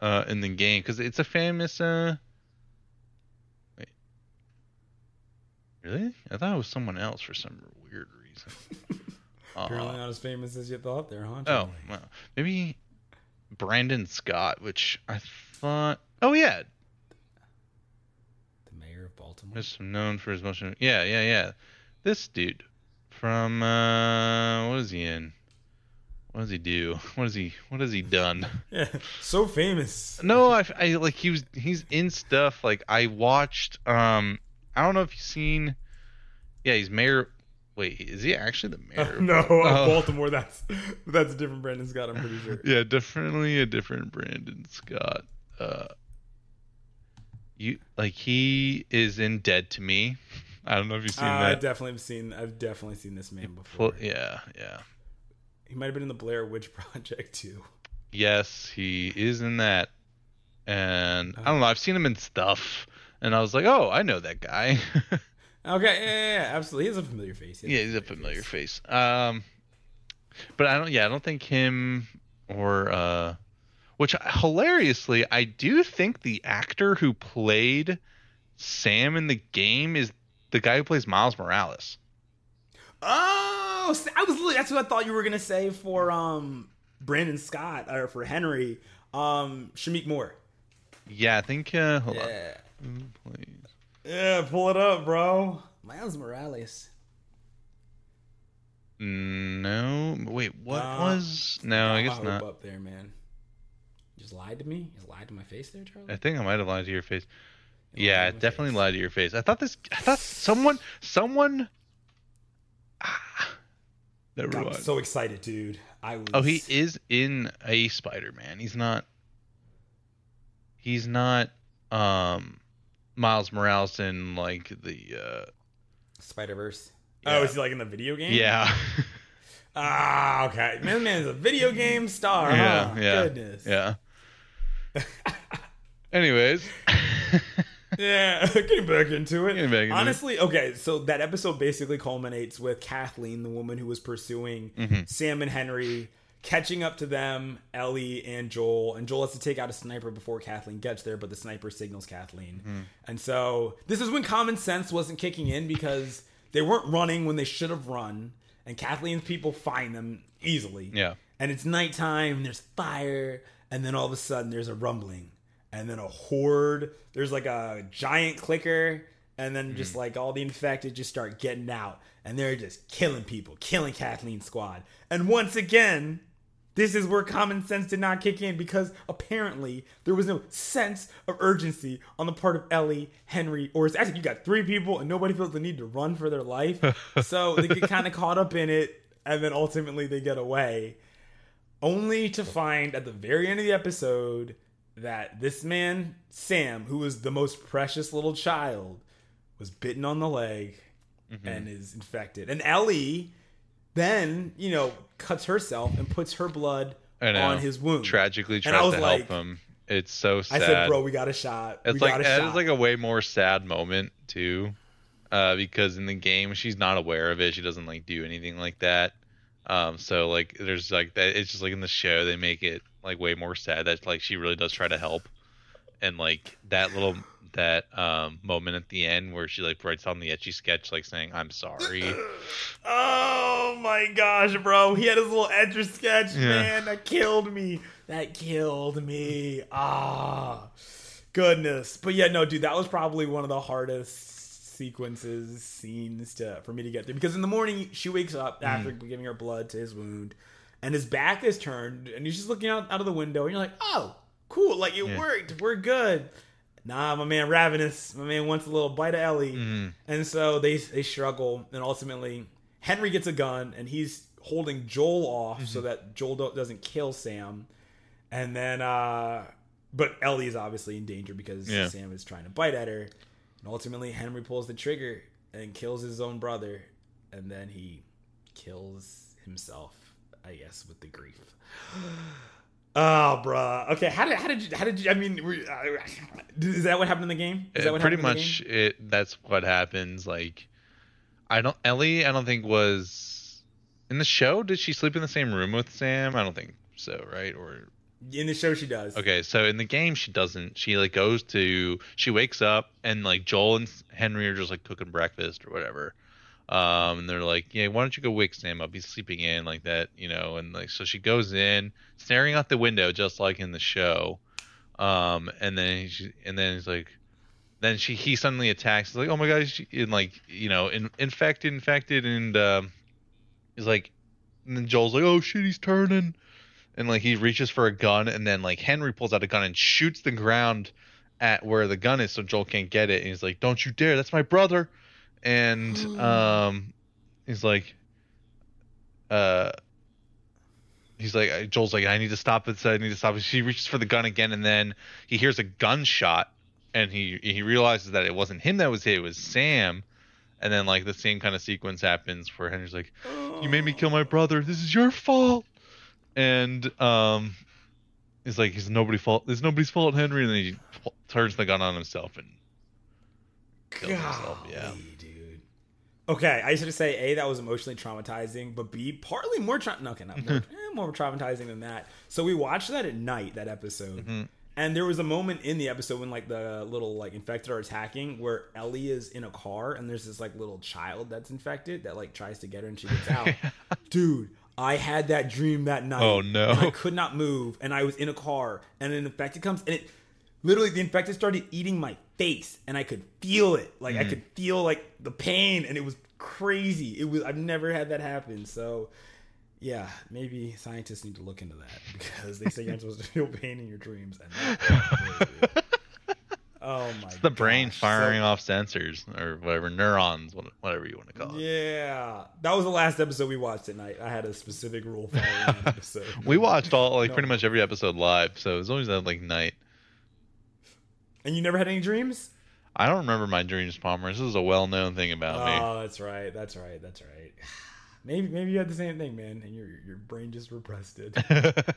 uh in the game. Because it's a famous uh wait. Really? I thought it was someone else for some weird reason Apparently Uh, not as famous as you thought there, huh? Oh, well, maybe Brandon Scott, which I thought. Oh yeah, The mayor of Baltimore. is known for his motion. Yeah, yeah, yeah. This dude from uh, what is he in? What does he do? What has he? What has he done? Yeah, so famous. No, I, I like he was. He's in stuff like I watched. Um, I don't know if you've seen. Yeah, he's mayor. Wait, is he actually the mayor? Uh, no, of Oh. Baltimore. That's that's a different Brandon Scott. I'm pretty sure. yeah, definitely a different Brandon Scott. Uh, you like he is in Dead to Me. I don't know if you've seen Uh, I that. definitely have seen. I've definitely seen this man before. yeah, yeah. He might have been in the Blair Witch Project too. Yes, he is in that. And I Oh. don't know. I've seen him in stuff, and I was like, oh, I know that guy. Okay, yeah, yeah, absolutely. He has a familiar face. He yeah, he's a familiar face. Um, but I don't. Yeah, I don't think him or uh, which hilariously, I do think the actor who played Sam in the game is the guy who plays Miles Morales. Oh, I was. That's what I thought you were gonna say for um Brandon Scott or for Henry. Um, Shameik Moore. Yeah, I think. Uh, hold Yeah. on. Who plays- Yeah, pull it up, bro. Miles Morales. No, wait. What Uh, was? No, I Got guess not. Up there, man. You just lied to me. You just lied to my face there, Charlie. I think I might have lied to your face. You Yeah, lied I definitely face. lied to your face. I thought this. I thought someone. Someone. Ah, never Got mind. so excited, dude. I was. Oh, he is in a Spider-Man. He's not. He's not. Um, Miles Morales in like the. uh Spider Verse. Yeah. Oh, is he like in the video game? Yeah. Ah, okay. Man, man is a video game star. yeah. huh? Yeah. Goodness. Yeah. Anyways. Yeah, getting back into it. Getting back into it. Honestly, okay, so that episode basically culminates with Kathleen, the woman who was pursuing Mhm. Sam and Henry, catching up to them, Ellie and Joel, and Joel has to take out a sniper before Kathleen gets there, but the sniper signals Kathleen. Mm-hmm. And so this is when common sense wasn't kicking in because they weren't running when they should have run, and Kathleen's people find them easily. Yeah. And it's nighttime, and there's fire, and then all of a sudden there's a rumbling, and then a horde. There's like a giant clicker, and then just like all the infected just start getting out, and they're just killing people, killing Kathleen's squad. And once again, this is where common sense did not kick in because apparently there was no sense of urgency on the part of Ellie, Henry, or it's actually you got three people and nobody feels the need to run for their life. so they get kind of caught up in it and then ultimately they get away. Only to find at the very end of the episode that this man, Sam, who was the most precious little child, was bitten on the leg mm-hmm. and is infected. And Ellie then you know cuts herself and puts her blood on his wound. Tragically tries to like- help him. It's so sad. I said, "Bro, we got a shot. It's we like got a that shot." is like a way more sad moment too, uh, because in the game she's not aware of it. She doesn't like do anything like that. Um, so like there's like that. It's just like in the show they make it like way more sad that like she really does try to help, and like that little that um moment at the end where she like writes on the Etch A Sketch like saying I'm sorry. Oh my gosh, bro. He had his little etch sketch, Yeah. man. That killed me. That killed me. Ah, goodness. But yeah, no, dude, that was probably one of the hardest sequences, scenes to for me to get through. Because in the morning, she wakes up after giving her blood to his wound, and his back is turned, and he's just looking out, out of the window, and you're like, oh, cool. Like, it Yeah. worked. We're good. Nah, my man Ravenous, my man wants a little bite of Ellie. Mhm. And so they they struggle, and ultimately Henry gets a gun, and he's holding Joel off so that Joel do- doesn't kill Sam. And then, uh but Ellie is obviously in danger because Yeah. Sam is trying to bite at her. And ultimately, Henry pulls the trigger and kills his own brother, and then he kills himself, I guess, with the grief. Oh, bruh. Okay, how did how did you how did you? I mean, were, uh, is that what happened in the game? Is that what pretty happened in the much it that's what happens like i don't ellie i don't think was in the show did she sleep in the same room with sam i don't think so right or? In the show, she does. okay so in the game she doesn't she like goes to she wakes up and like joel and henry are just like cooking breakfast or whatever um and they're like yeah why don't you go wake sam up he's sleeping in like that you know and like so she goes in staring out the window just like in the show. Um and then she and then he's like then she he suddenly attacks. He's like oh my god she, and like you know in, infected infected and um he's like and then joel's like oh shit he's turning. And like he reaches for a gun and then like henry pulls out a gun and shoots the ground at where the gun is so joel can't get it. And he's like don't you dare that's my brother and um he's like uh he's like joel's like i need to stop it i need to stop it she reaches for the gun again and then he hears a gunshot and he he realizes that it wasn't him that was hit it was sam. And then like the same kind of sequence happens where henry's like you made me kill my brother. This is your fault. And um he's like it's nobody's fault it's nobody's fault henry. And then he turns the gun on himself and kills himself. Yeah. Golly. Okay, I used to say A, that was emotionally traumatizing, but B, partly more tra- no, okay, not more, eh, more traumatizing than that. So we watched that at night, that episode. Mhm. And there was a moment in the episode when like the little like infected are attacking where Ellie is in a car and there's this like little child that's infected that like tries to get her and she gets out. Dude, I had that dream that night. Oh, no. I could not move and I was in a car and an infected comes and it literally the infected started eating my face and I could feel it. Like I Mm. could feel like the pain and it was crazy. It was I've never had that happen. So yeah, maybe scientists need to look into that because they say you're not supposed to feel pain in your dreams. And oh my! God. It's the brain firing So- off sensors or whatever neurons, whatever you want to call it. Yeah, that was the last episode we watched at night. I had a specific rule following episode. We watched all like No. pretty much every episode live, so it was always at like night. And you never had any dreams? I don't remember my dreams, Palmer. This is a well-known thing about me. Oh, that's right. That's right. That's right. Maybe maybe you had the same thing, man, and your your brain just repressed it.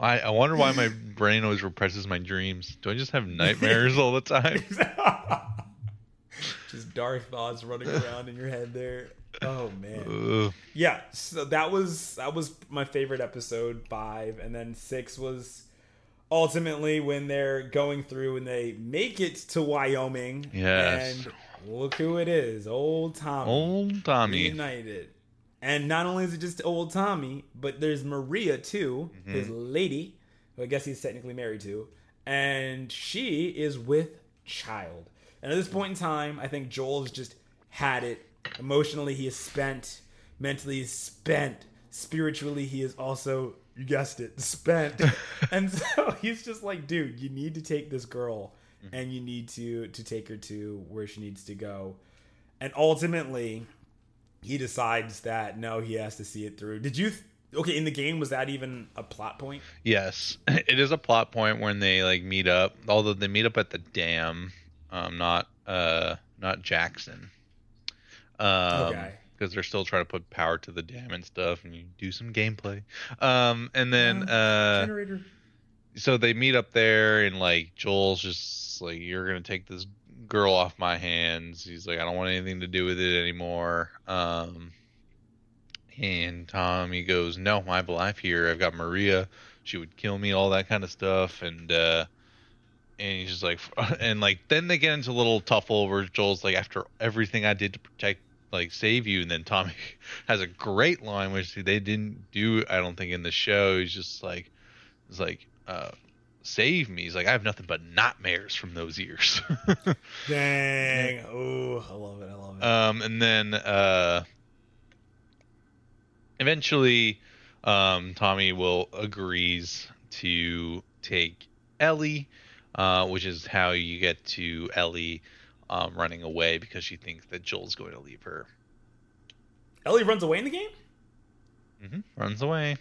I, I wonder why my brain always represses my dreams. Do I just have nightmares all the time? just dark thoughts running around in your head there. Oh man. Ugh. Yeah, so that was that was my favorite episode five, and then six was ultimately when they're going through and they make it to Wyoming. Yes. and look who it is, old Tommy. Old Tommy. United. And not only is it just old Tommy, but there's Maria too, Mm-hmm. his lady, who I guess he's technically married to, and she is with child. And at this point in time, I think Joel's just had it. Emotionally, he is spent. Mentally, he's spent. Spiritually, he is also, you guessed it, spent. and so he's just like, dude, you need to take this girl, and you need to to take her to where she needs to go. And ultimately, he decides that no, he has to see it through. Did you? Th- okay, in the game, was that even a plot point? Yes, it is a plot point when they like meet up. Although they meet up at the dam, um, not uh, not Jackson. Um, Okay. Because they're still trying to put power to the dam and stuff, and you do some gameplay. Um, and then uh, Generator. so they meet up there, and like Joel's just like, "You're gonna take this girl off my hands." He's like, "I don't want anything to do with it anymore." Um, and Tommy goes, "No, I have a life here. I've got Maria. She would kill me, all that kind of stuff." And uh, and he's just like, and like then they get into a little tuffle over. Joel's like, "After everything I did to protect." Like save you, and then Tommy has a great line which they didn't do. I don't think in the show. He's just like, it's like, uh, save me. He's like, I have nothing but nightmares from those years. Dang. Oh, I love it. I love it. um, and then uh, eventually, um, Tommy will agrees to take Ellie, uh, which is how you get to Ellie um, running away because she thinks that Joel's going to leave her. Ellie runs away in the game? hmm Runs away.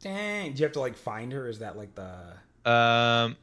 Dang. Do you have to like find her? Is that like the Um,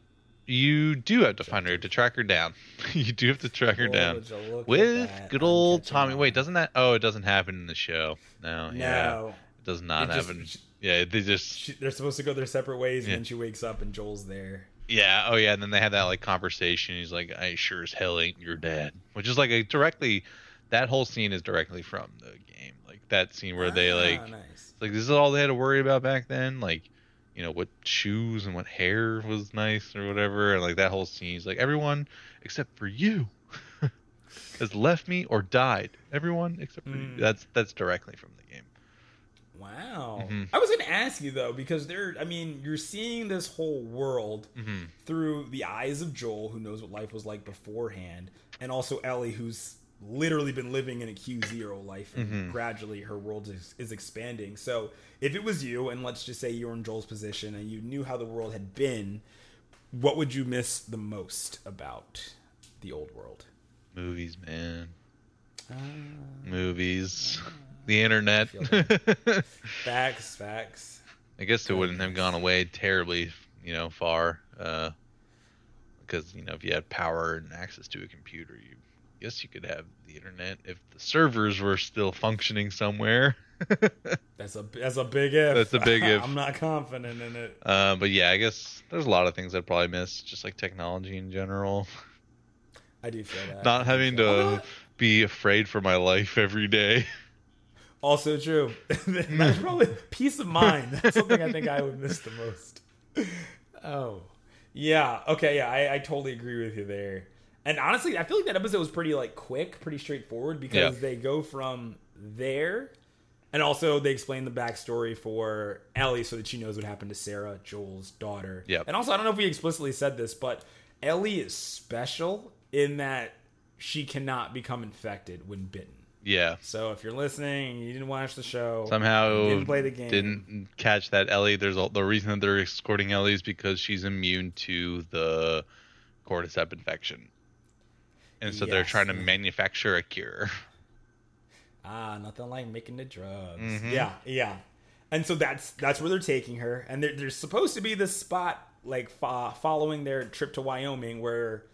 you do have to find her to track her down. you do have to track her down. would you look at with good old Tommy. Wait, doesn't that? Oh, it doesn't happen in the show. No, yeah, No. it does not It happen. sh- Yeah, they just She, they're supposed to go their separate ways, Yeah. and then she wakes up and Joel's there. Yeah. Oh yeah, and then they have that like conversation. He's like, "I sure as hell ain't your dad," which is like a directly. That whole scene is directly from the game. Like that scene where they Ah, like, nice. like this is all they had to worry about back then. Like, you know, what shoes and what hair was nice or whatever, and like that whole scene. He's like, everyone except for you has left me or died. Everyone except for you. Mm. That's that's directly from the game. Wow. Mhm. I was going to ask you though, because there, I mean, you're seeing this whole world hmm through the eyes of Joel, who knows what life was like beforehand, and also Ellie, who's literally been living in a Q zero life, and Mhm. gradually her world is, is expanding. So, if it was you, and let's just say you're in Joel's position, and you knew how the world had been, what would you miss the most about the old world? Movies, man. Ah. Movies. The internet. I Facts, I guess it wouldn't have gone away terribly, you know, far. Uh, because you know, if you had power and access to a computer, you guess you could have the internet if the servers were still functioning somewhere. That's a that's a big if. That's a big if. I'm not confident in it. uh, but yeah, I guess there's a lot of things I'd probably miss, just like technology in general. I do feel that. Not having to be afraid for my life every day. Also true. That's probably peace of mind. That's something I think I would miss the most. Oh, yeah. Okay. Yeah, I, I totally agree with you there. And honestly, I feel like that episode was pretty like quick, pretty straightforward because Yeah. they go from there, and also they explain the backstory for Ellie so that she knows what happened to Sarah, Joel's daughter. Yep. And also, I don't know if we explicitly said this, but Ellie is special in that she cannot become infected when bitten. Yeah. So if you're listening you didn't watch the show, Somehow didn't play the game. didn't catch that Ellie. There's a, the reason that they're escorting Ellie is because she's immune to the cordyceps infection, and so they're trying to manufacture a cure. Ah, nothing like making the drugs. Mhm. Yeah, yeah. And so that's that's where they're taking her, and there, there's supposed to be this spot like fo- following their trip to Wyoming where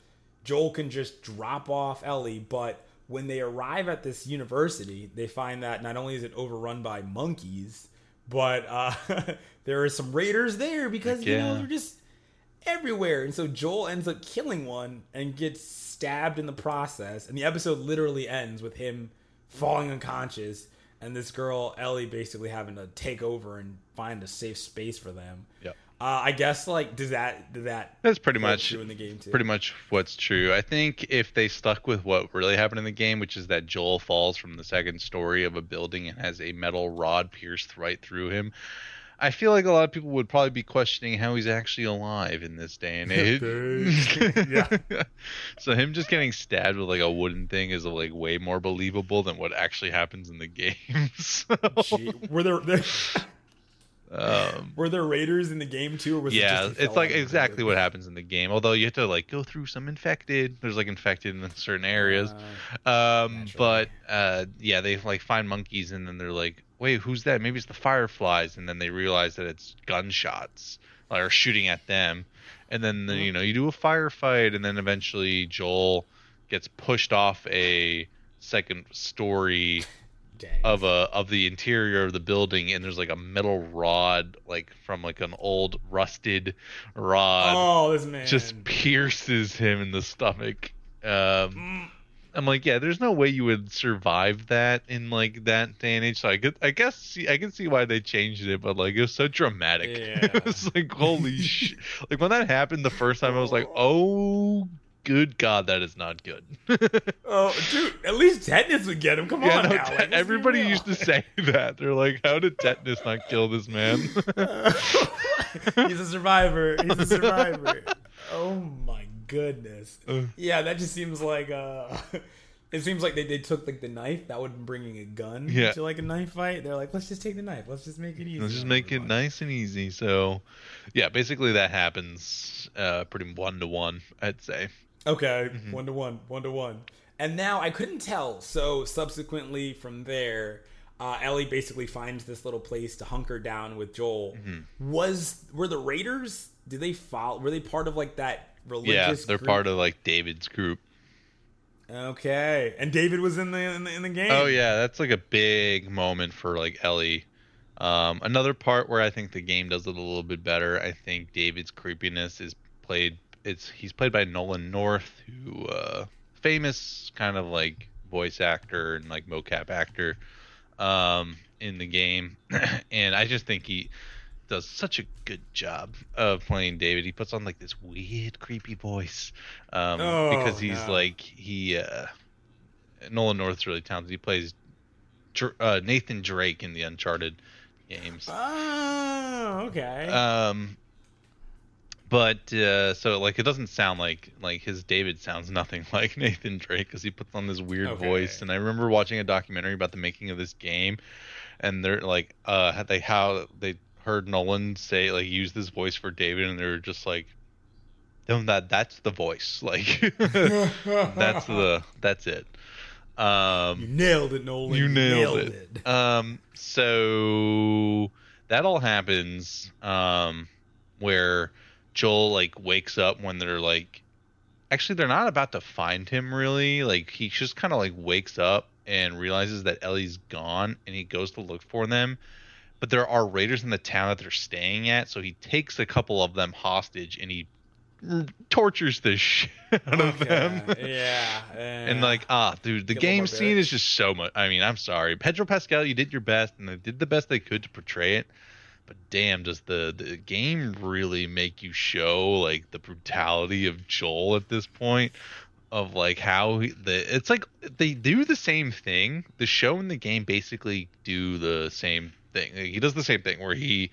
Joel can just drop off Ellie, but when they arrive at this university, they find that not only is it overrun by monkeys, but uh, there are some raiders there because Heck you know yeah. they're just everywhere. And so Joel ends up killing one and gets stabbed in the process. And the episode literally ends with him falling unconscious and this girl, Ellie, basically having to take over and find a safe space for them. Yep. Uh, I guess like does that does that That's pretty much true in the game too? pretty much what's true. I think if they stuck with what really happened in the game, which is that Joel falls from the second story of a building and has a metal rod pierced right through him, I feel like a lot of people would probably be questioning how he's actually alive in this day and age. Yeah. so him just getting stabbed with like a wooden thing is like way more believable than what actually happens in the game. So, Gee, were there, there um, were there raiders in the game too, or was it yeah, just it's like out of the exactly what happens in the game. Although you have to like go through some infected. There's like infected in certain areas. Uh, Um, but uh, yeah, they like find monkeys and then they're like, wait, who's that? Maybe it's the fireflies, and then they realize that it's gunshots like, are shooting at them, and then the, you know you do a firefight, and then eventually Joel gets pushed off a second story Dang. of a of the interior of the building, and there's like a metal rod, like from like an old rusted rod, oh, this man just pierces him in the stomach. Um, Mm, I'm like, yeah, there's no way you would survive that in like that day and age. So I could, I guess, see, I can see why they changed it, but like it was so dramatic. Yeah. it was like, holy shit! Like when that happened the first time, I was like, oh, good god, that is not good. Oh, dude, at least tetanus would get him. Come yeah, on no, now. te- like, everybody used to say that. They're like, how did tetanus not kill this man? He's a survivor. He's a survivor. oh my goodness. Uh. Yeah, that just seems like uh it seems like they, they took like the knife that would bringing a gun Yeah. to like a knife fight. They're like, let's just take the knife. Let's just make it easy. Let's just on make it nice and easy. So, yeah, basically that happens uh, pretty one to one, I'd say. Okay, Mm-hmm. one to one, one to one. And now I couldn't tell. So subsequently from there, uh, Ellie basically finds this little place to hunker down with Joel. Mm-hmm. Was were the Raiders? Did they follow? Were they part of like that religious? Yeah, they're group? part of like David's group. Okay, and David was in the in the, in the game. Oh yeah, that's like a big moment for like Ellie. Um, another part where I think the game does it a little bit better. I think David's creepiness is played. It's he's played by Nolan North, who uh, famous kind of like voice actor and like mocap actor um, in the game, and I just think he does such a good job of playing David. He puts on like this weird, creepy voice um, Oh, because he's no. like he. Uh, Nolan North's really talented. He plays uh, Nathan Drake in the Uncharted games. Oh, okay. Um, but uh, so like it doesn't sound like like his David sounds nothing like Nathan Drake because he puts on this weird Okay. voice. And I remember watching a documentary about the making of this game, and they're like, uh, they how they heard Nolan say like use this voice for David, and they were just like, no, that that's the voice, like that's the that's it. Um, you nailed it, Nolan. you nailed, it. Um, so that all happens um, where Joel like wakes up when they're like, actually they're not about to find him really. Like he just kind of like wakes up and realizes that Ellie's gone, and he goes to look for them. But there are raiders in the town that they're staying at, so he takes a couple of them hostage and he tortures the shit out of Okay, them. yeah, And like, ah, dude, the Get game scene is just so much. I mean, I'm sorry, Pedro Pascal, you did your best, and they did the best they could to portray it. But damn, does the the game really make you show like the brutality of Joel at this point? Of like how he, the it's like they do the same thing. The show and the game basically do the same thing. Like, he does the same thing where he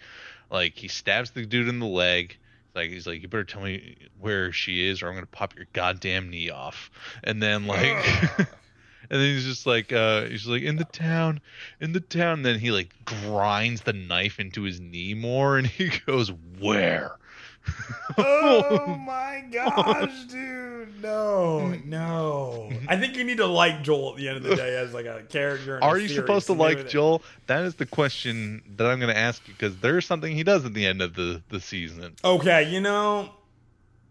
like he stabs the dude in the leg. Like he's like, you better tell me where she is, or I'm gonna pop your goddamn knee off. And then like. and then he's just like, uh, he's like in the town, in the town. And then he like grinds the knife into his knee more, and he goes, where? oh my gosh, dude! No, no. I think you need to like Joel at the end of the day as like a character. In a Are you supposed to like Joel? That is the question that I'm gonna ask you because there's something he does at the end of the the season. Okay, you know,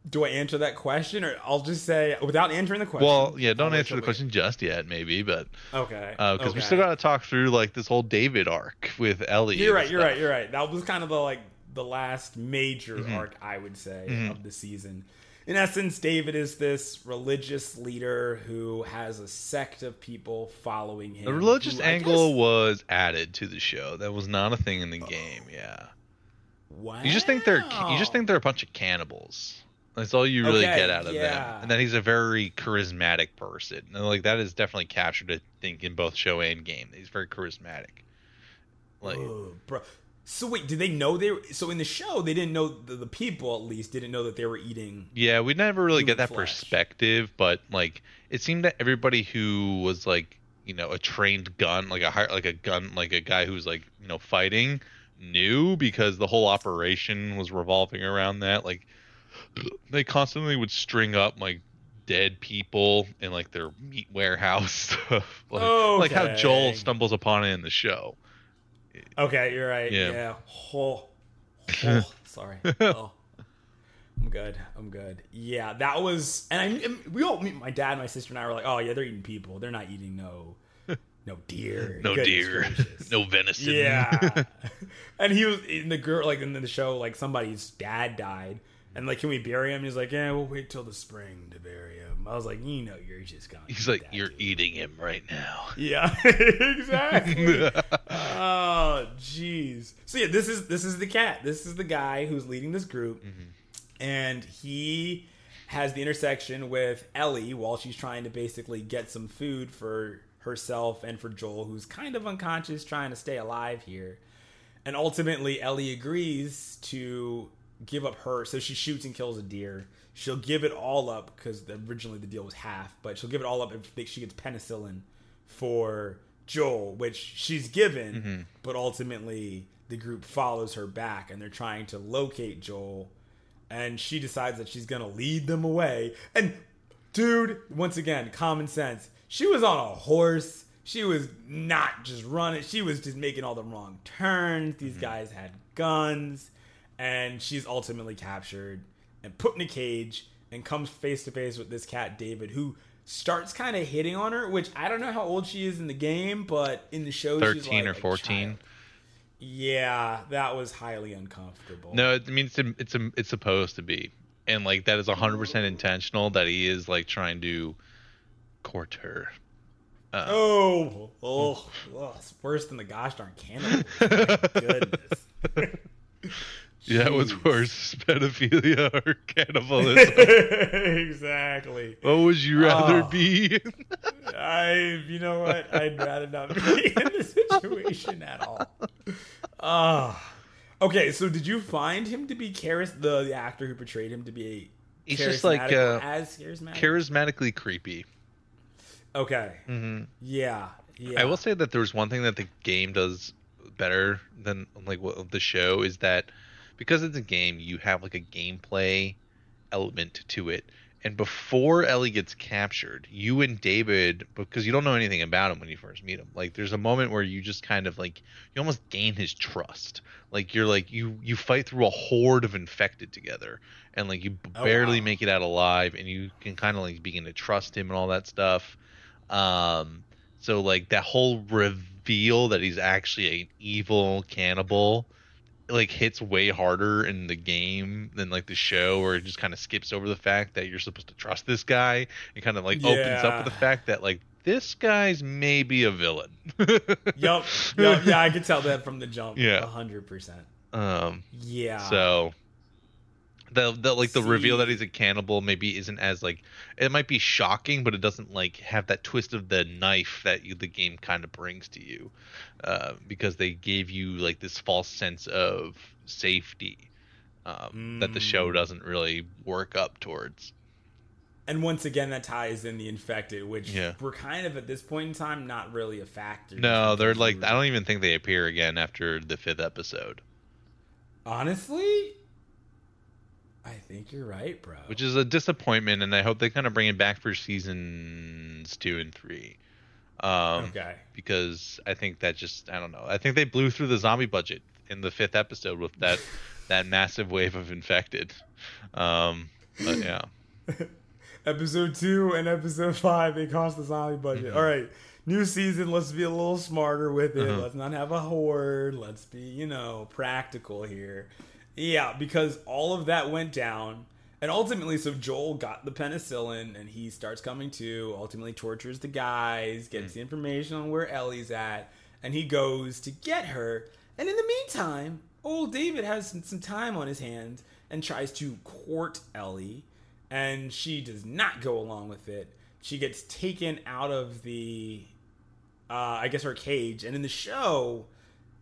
do I answer that question, or I'll just say without answering the question? Well, yeah, don't answer the question just yet, maybe, but Okay, because okay. we still got to talk through like this whole David arc with Ellie. You're right. You're right. You're right. That was kind of the like the last major Mm-hmm. arc, I would say, of the season. In essence, David is this religious leader who has a sect of people following him. The religious who angle guess- was added to the show. That was not a thing in the game. Yeah, wow. you just think they're you just think they're a bunch of cannibals. That's all you really Okay, get out of yeah. them. And then he's a very charismatic person. And like that is definitely captured, I think, in both show and game. He's very charismatic. Like Ugh, bro. So wait, did they know they? Were, so in the show, they didn't know the, the people at least didn't know that they were eating. Yeah, we never really get that flesh. perspective, but like it seemed that everybody who was like, you know, a trained gun, like a like a gun, like a guy who's like, you know, fighting, knew because the whole operation was revolving around that. Like they constantly would string up like dead people in like their meat warehouse stuff, like, like how Joel stumbles upon it in the show. Okay, you're right. Yeah. Yeah. Oh, oh, sorry. Oh. I'm good. I'm good. Yeah, that was, and I, we all, my dad, my sister, and I were like, oh yeah, they're eating people. They're not eating no, no deer, no Goodness deer, gracious. no venison. Yeah. and he was in the girl like in the show like somebody's dad died and like can we bury him? He's like, yeah, we'll wait till the spring to bury him. I was like, you know, you're just gonna. He's like, you're dude." eating him right now. Yeah, exactly. oh, jeez. So yeah, this is this is the cat. This is the guy who's leading this group, mm-hmm. and he has the intersection with Ellie while she's trying to basically get some food for herself and for Joel, who's kind of unconscious, trying to stay alive here. And ultimately, Ellie agrees to give up her. So she shoots and kills a deer. She'll give it all up because originally the deal was half, but she'll give it all up if she gets penicillin for Joel, which she's given, mm-hmm. but ultimately the group follows her back and they're trying to locate Joel. And she decides that she's going to lead them away. And, dude, once again, common sense. She was on a horse. She was not just running, she was just making all the wrong turns. These mm-hmm. guys had guns. And she's ultimately captured and put in a cage and comes face to face with this cat, David, who starts kind of hitting on her, which I don't know how old she is in the game, but in the show, she's Thirteen like or fourteen. Yeah, that was highly uncomfortable. No, I mean it's it's it's supposed to be, and like that is hundred percent intentional. That he is like trying to court her. Uh, oh, oh, oh, it's worse than the gosh darn cannibal. My Yeah, Jeez. worse, pedophilia or cannibalism. exactly. what would you rather Oh. be? I, you know what? I'd rather not be in this situation at all. Ah. okay, so did you find him to be charis the, the actor who portrayed him to be a He's just like, uh, as charismatic? Charismatically creepy. okay. hmm Yeah. Yeah. I will say that there's one thing that the game does better than like what the show is that because it's a game, you have like a gameplay element to it. And before Ellie gets captured, you and David, because you don't know anything about him when you first meet him, like there's a moment where you just kind of like you almost gain his trust. Like you're like you you fight through a horde of infected together, and like you b- Oh, barely wow. make it out alive, and you can kind of like begin to trust him and all that stuff. Um, so like that whole reveal that he's actually an evil cannibal like hits way harder in the game than like the show where it just kind of skips over the fact that you're supposed to trust this guy and kind of like opens up with the fact that like this guy's maybe a villain. Yup. Yup. Yeah, I could tell that from the jump. Yeah. A hundred percent. Um Yeah. so the, the like the reveal that he's a cannibal maybe isn't as like it might be shocking but it doesn't like have that twist of the knife that you, the game kind of brings to you uh, because they gave you like this false sense of safety um, that the show Mm. doesn't really work up towards And once again, that ties in the infected, which Yeah. we're kind of at this point in time not really a factor. no they're like i don't even think they appear again after the fifth episode Honestly, I think you're right, bro. which is a disappointment and i hope they kind of bring it back for seasons two and three um, okay. because I think that just I don't know. I think they blew through the zombie budget in the fifth episode with that that massive wave of infected. Um, but yeah, episode two and episode five, they cost the zombie budget. Mhm. All right, new season. Let's be a little smarter with it. Uh-huh. Let's not have a horde. Let's be, you know, practical here. Yeah, because all of that went down. And ultimately, so Joel got the penicillin and he starts coming to, ultimately tortures the guys, gets the information on where Ellie's at, and he goes to get her. And in the meantime, old David has some, some time on his hands and tries to court Ellie, and she does not go along with it. She gets taken out of the, uh, I guess, her cage, and in the show,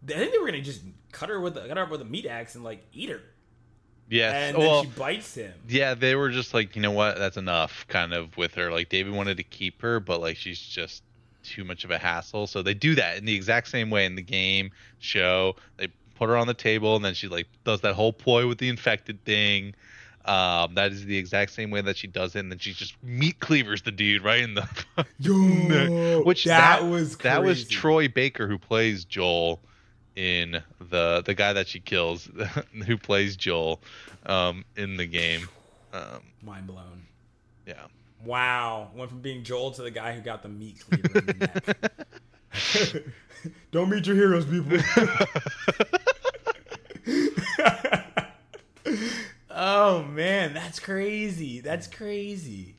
I think they were gonna just cut her with a, cut her up with a meat axe and like eat her, yes. and well, then she bites him. yeah, they were just like, you know what, that's enough, kind of with her. Like David wanted to keep her, but like she's just too much of a hassle. So they do that in the exact same way in the game show. They put her on the table, and then she like does that whole ploy with the infected thing. Um, that is the exact same way that she does it, and then she just meat cleavers the dude right in the Yo, Which that, that- was That was. Troy Baker who plays Joel in the the guy that she kills, who plays Joel um, in the game. Um, Mind blown. yeah. Wow, went from being Joel to the guy who got the meat cleaver in the neck. Don't meat your heroes, people. oh man, that's crazy. That's crazy.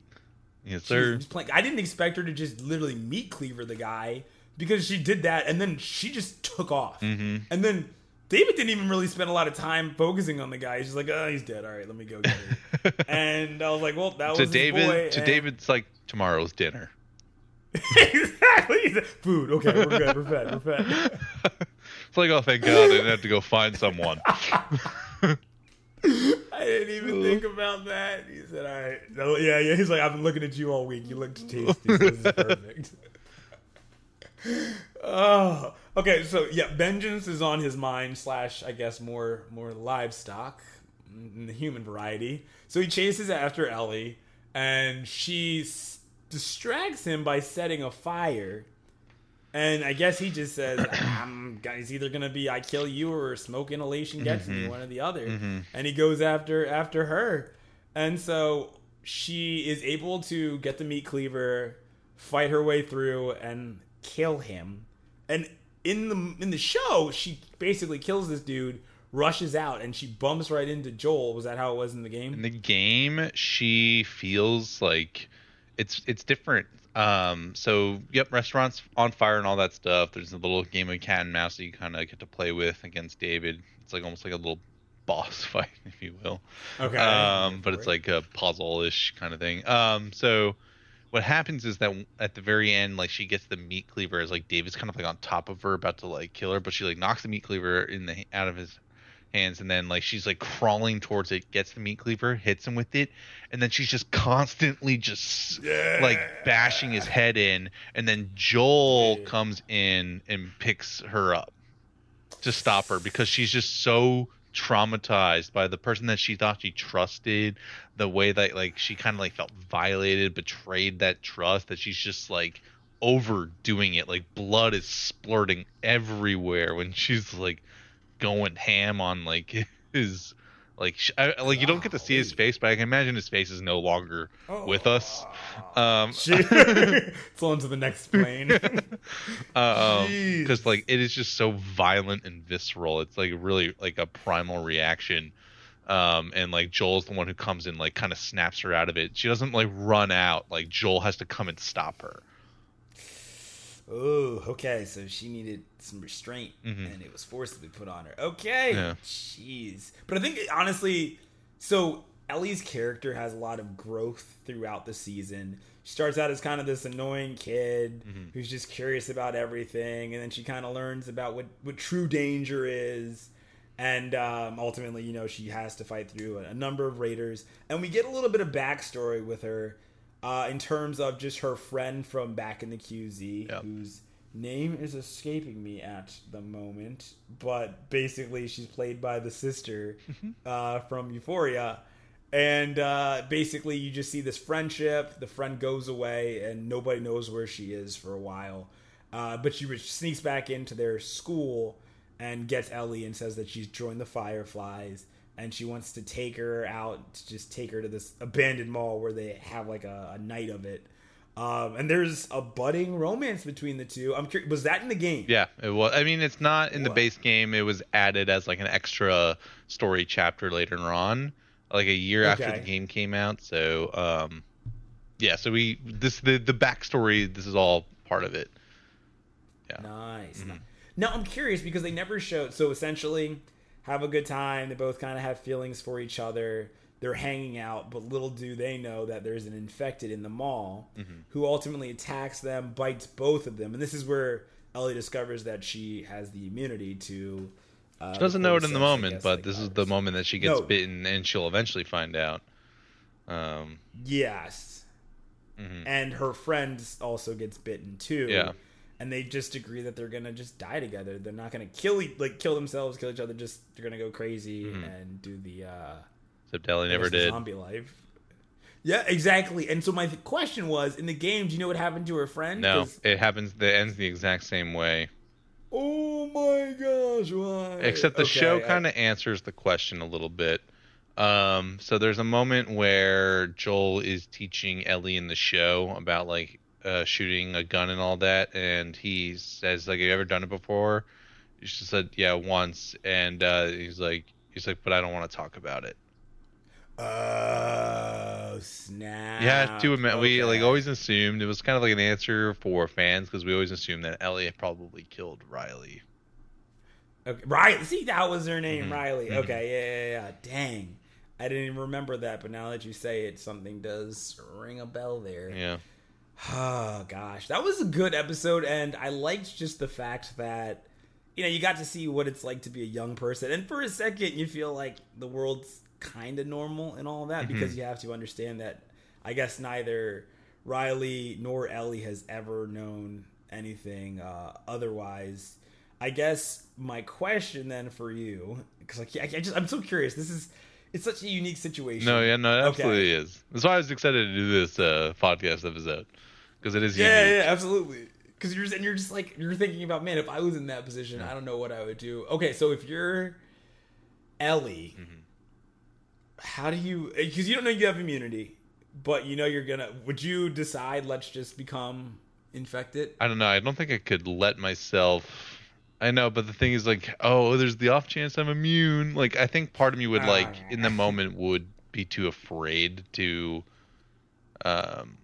yes, sir. playing. I didn't expect her to just literally meet Cleaver, the guy, because she did that, and then she just took off. Mm-hmm. And then David didn't even really spend a lot of time focusing on the guy. He's just like, oh, he's dead. All right, let me go get her. and I was like, well, that to was David, to and- David's like tomorrow's dinner. exactly. Food. Okay, we're good. We're fed. We're fed. It's like, oh, thank God, I didn't have to go find someone. I didn't even think about that. He said, "All right, yeah, yeah." He's like, "I've been looking at you all week. You look tasty. So this is perfect." Oh, okay. So yeah, vengeance is on his mind. Slash, I guess more more livestock, mm, the human variety. So he chases after Ellie, and she s- distracts him by setting a fire. And I guess he just says, "I'm it's either gonna be I kill you or smoke inhalation gets me, one or the other." And he goes after after her, and so she is able to get the meat cleaver, fight her way through, and kill him. And in the in the show, she basically kills this dude, rushes out, and she bumps right into Joel. Was that how it was in the game? In the game, she feels like it's it's different. Um, so yep, restaurants on fire and all that stuff. There's a little game of cat and mouse that you kind of get to play with against David. It's like almost like a little boss fight, if you will. Okay. Um, but it's like a puzzle-ish kind of thing. Um, so what happens is that at the very end, like she gets the meat cleaver as like David's kind of like on top of her, about to like kill her, but she like knocks the meat cleaver in the out of his hands, and then like she's like crawling towards it, gets the meat cleaver, hits him with it, and then she's just constantly just like bashing his head in, and then Joel Yeah. comes in and picks her up to stop her because she's just so traumatized by the person that she thought she trusted the way that like she kind of like felt violated betrayed that trust that she's just like overdoing it. Like blood is splurting everywhere when she's like going ham on like his like sh- I, like you don't get to see his face but i can imagine his face is no longer with us. Um on to the next plane. because Jeez. like it is just so violent and visceral. It's like really like a primal reaction. Um and like joel's the one who comes in like kind of snaps her out of it. She doesn't like run out. Like joel has to come and stop her Oh, okay. So she needed some restraint, Mhm. and it was forcibly put on her. Okay, Yeah. jeez. But I think honestly, so Ellie's character has a lot of growth throughout the season. She starts out as kind of this annoying kid Mhm. who's just curious about everything, and then she kind of learns about what what true danger is. And um, ultimately, you know, she has to fight through a, a number of raiders, and we get a little bit of backstory with her uh, in terms of just her friend from back in the QZ, Yep. whose name is escaping me at the moment, but basically she's played by the sister uh, from Euphoria. And uh, basically, you just see this friendship. The friend goes away, and nobody knows where she is for a while. Uh, but she sneaks back into their school and gets Ellie and says that she's joined the Fireflies and she wants to take her out to just take her to this abandoned mall where they have like a, a night of it. Um, and there's a budding romance between the two. I'm curious, was that in the game? yeah it was i mean it's not in the base game it was added as like an extra story chapter later on like a year after the game came out so um yeah so we this the the backstory this is all part of it yeah Nice. Mhm. Now I'm curious because they never showed. So essentially, have a good time. They both kind of have feelings for each other. They're hanging out, but little do they know that there's an infected in the mall Mhm. who ultimately attacks them, bites both of them, and this is where Ellie discovers that she has the immunity to. Uh, She doesn't know it in the moment, guess, but like this is the moment that she gets No. bitten, and she'll eventually find out. Um, Yes. mhm. and her friend also gets bitten too. Yeah. And they just agree that they're gonna just die together. They're not gonna kill e- like kill themselves, kill each other. Just they're gonna go crazy Mhm. and do the uh, Except Ellie never did. zombie life. Yeah, exactly. And so my th- question was, in the game, do you know what happened to her friend? No, 'Cause- it happens. It ends the exact same way. Oh my gosh! Why? Except the Okay, show kind of answers the question a little bit. Um, so there's a moment where Joel is teaching Ellie in the show about like uh, shooting a gun and all that, and he says like, "Have you ever done it before?" She said, "Yeah, once," and uh, he's like, "He's like, but I don't want to talk about it." Oh snap! Yeah, to admit, we like always assumed it was kind of like an answer for fans because we always assumed that Ellie probably killed Riley. Okay. Riley. See, that was her name, Mhm, Riley. mhm. Okay, yeah, yeah, yeah. Dang, I didn't even remember that, but now that you say it, something does ring a bell there. Yeah, Oh gosh, that was a good episode, and I liked just the fact that you know you got to see what it's like to be a young person, and for a second you feel like the world's kind of normal and all that because you have to understand that I guess neither Riley nor Ellie has ever known anything uh, otherwise. I guess my question then for you, because I, I just I'm so curious. This is it's such a unique situation. no, yeah, no, it Okay. absolutely is. That's why I was excited to do this uh, podcast episode because it is Yeah, unique. yeah, absolutely. Because you're and you're just like you're thinking about, man, if I was in that position, I don't know what I would do. Okay, so if you're Ellie, Mm-hmm. how do you? Because you don't know you have immunity, but you know you're gonna. Would you decide? Let's just become infected. I don't know. I don't think I could let myself. I know, but the thing is, like, oh, there's the off chance I'm immune. Like, I think part of me would, like, in the moment, would be too afraid to, um,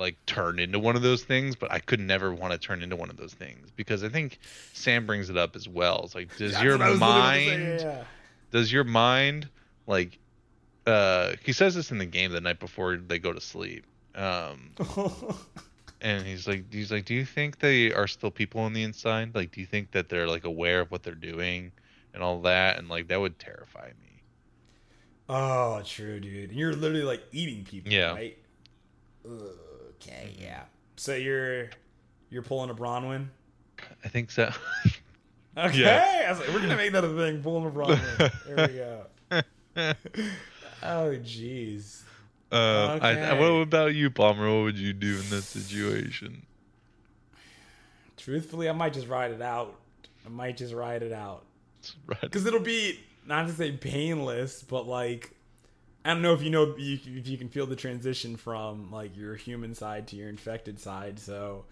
like, turn into one of those things. But I could never want to turn into one of those things because I think Sam brings it up as well. It's like, does That's your what I was literally mind, say, does your mind, like, uh, he says this in the game the night before they go to sleep. Um, and he's like he's like do you think they are still people on the inside like do you think that they're like aware of what they're doing and all that and like that would terrify me oh, true, dude. And you're literally like eating people, Yeah. right? Okay, yeah. So you're you're pulling a Bronwyn. i think so Okay, Yeah. I was like, we're gonna make that a thing. Pulling a Bronwyn. There we go. Oh, jeez. uh, I, Okay. what about you palmer what would you do in that situation Truthfully, I might just ride it out. I might just ride it out because it'll be not to say painless, but like I don't know if you know if you can feel the transition from like your human side to your infected side. So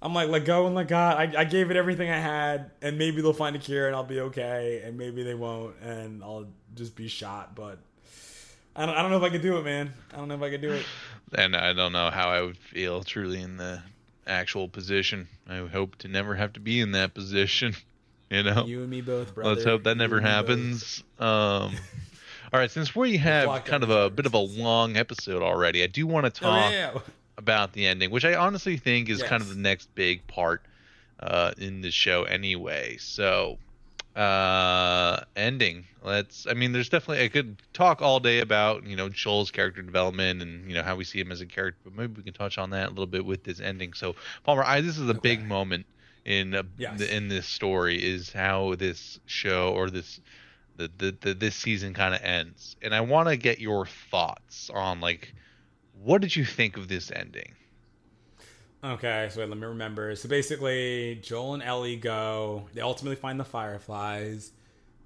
I'm like, let go and let God. I, I gave it everything I had, and maybe they'll find a cure and I'll be okay, and maybe they won't, and I'll just be shot. But I don't, I don't know if I could do it, man. I don't know if I could do it. and i don't know how i would feel truly in the actual position i hope to never have to be in that position you know You and me both, brother. Let's hope that You never and both. happens. Um, all right, since we have kind of a bit of a long episode already, I do want to Oh, talk yeah. about the ending, which I honestly think is kind of the next big part uh, in the show anyway. So, uh, ending. Let's. I mean, there's definitely I could talk all day about you know Joel's character development and you know how we see him as a character, but maybe we can touch on that a little bit with this ending. So, Palmer, I this is a big moment in uh, Yes. the, in this story is how this show or this the, the, the this season kind of ends, and I want to get your thoughts on like what did you think of this ending? Okay, so wait, let me remember. So basically, Joel and Ellie go. They ultimately find the fireflies.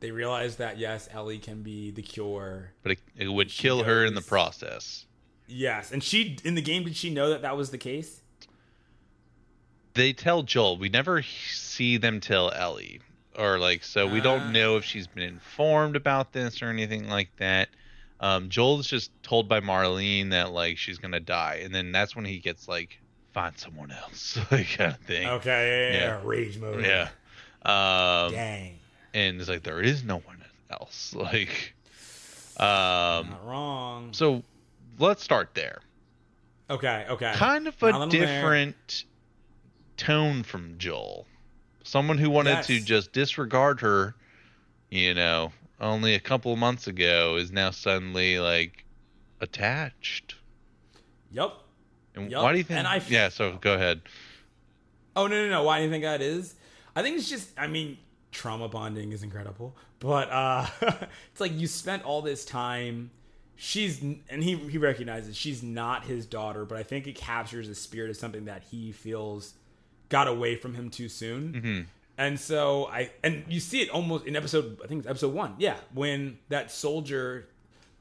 They realize that yes, Ellie can be the cure. But it, it would She kill her in the process. Yes, and she in the game did she know that that was the case? They tell Joel. We never see them tell Ellie, or like so we Ah. don't know if she's been informed about this or anything like that. Um, Joel's just told by Marlene that like she's gonna die, and then that's when he gets like find someone else, like kind of thing. Okay, yeah, Yeah. rage mode. Yeah. Um, Dang, and it's like there is no one else. Like, um, not wrong. so let's start there. Okay, okay. Kind of a different tone from Joel. Someone who wanted to just disregard her, you know, only a couple of months ago is now suddenly like attached. Yep. And Yup, why do you think? and I f- yeah, so go ahead. Oh no no no! Why do you think that is? I think it's just. I mean, trauma bonding is incredible, but uh, it's like you spent all this time. She's and he he recognizes she's not his daughter, but I think it captures the spirit of something that he feels got away from him too soon. hmm And so I and you see it almost in episode I think it's episode one, yeah, when that soldier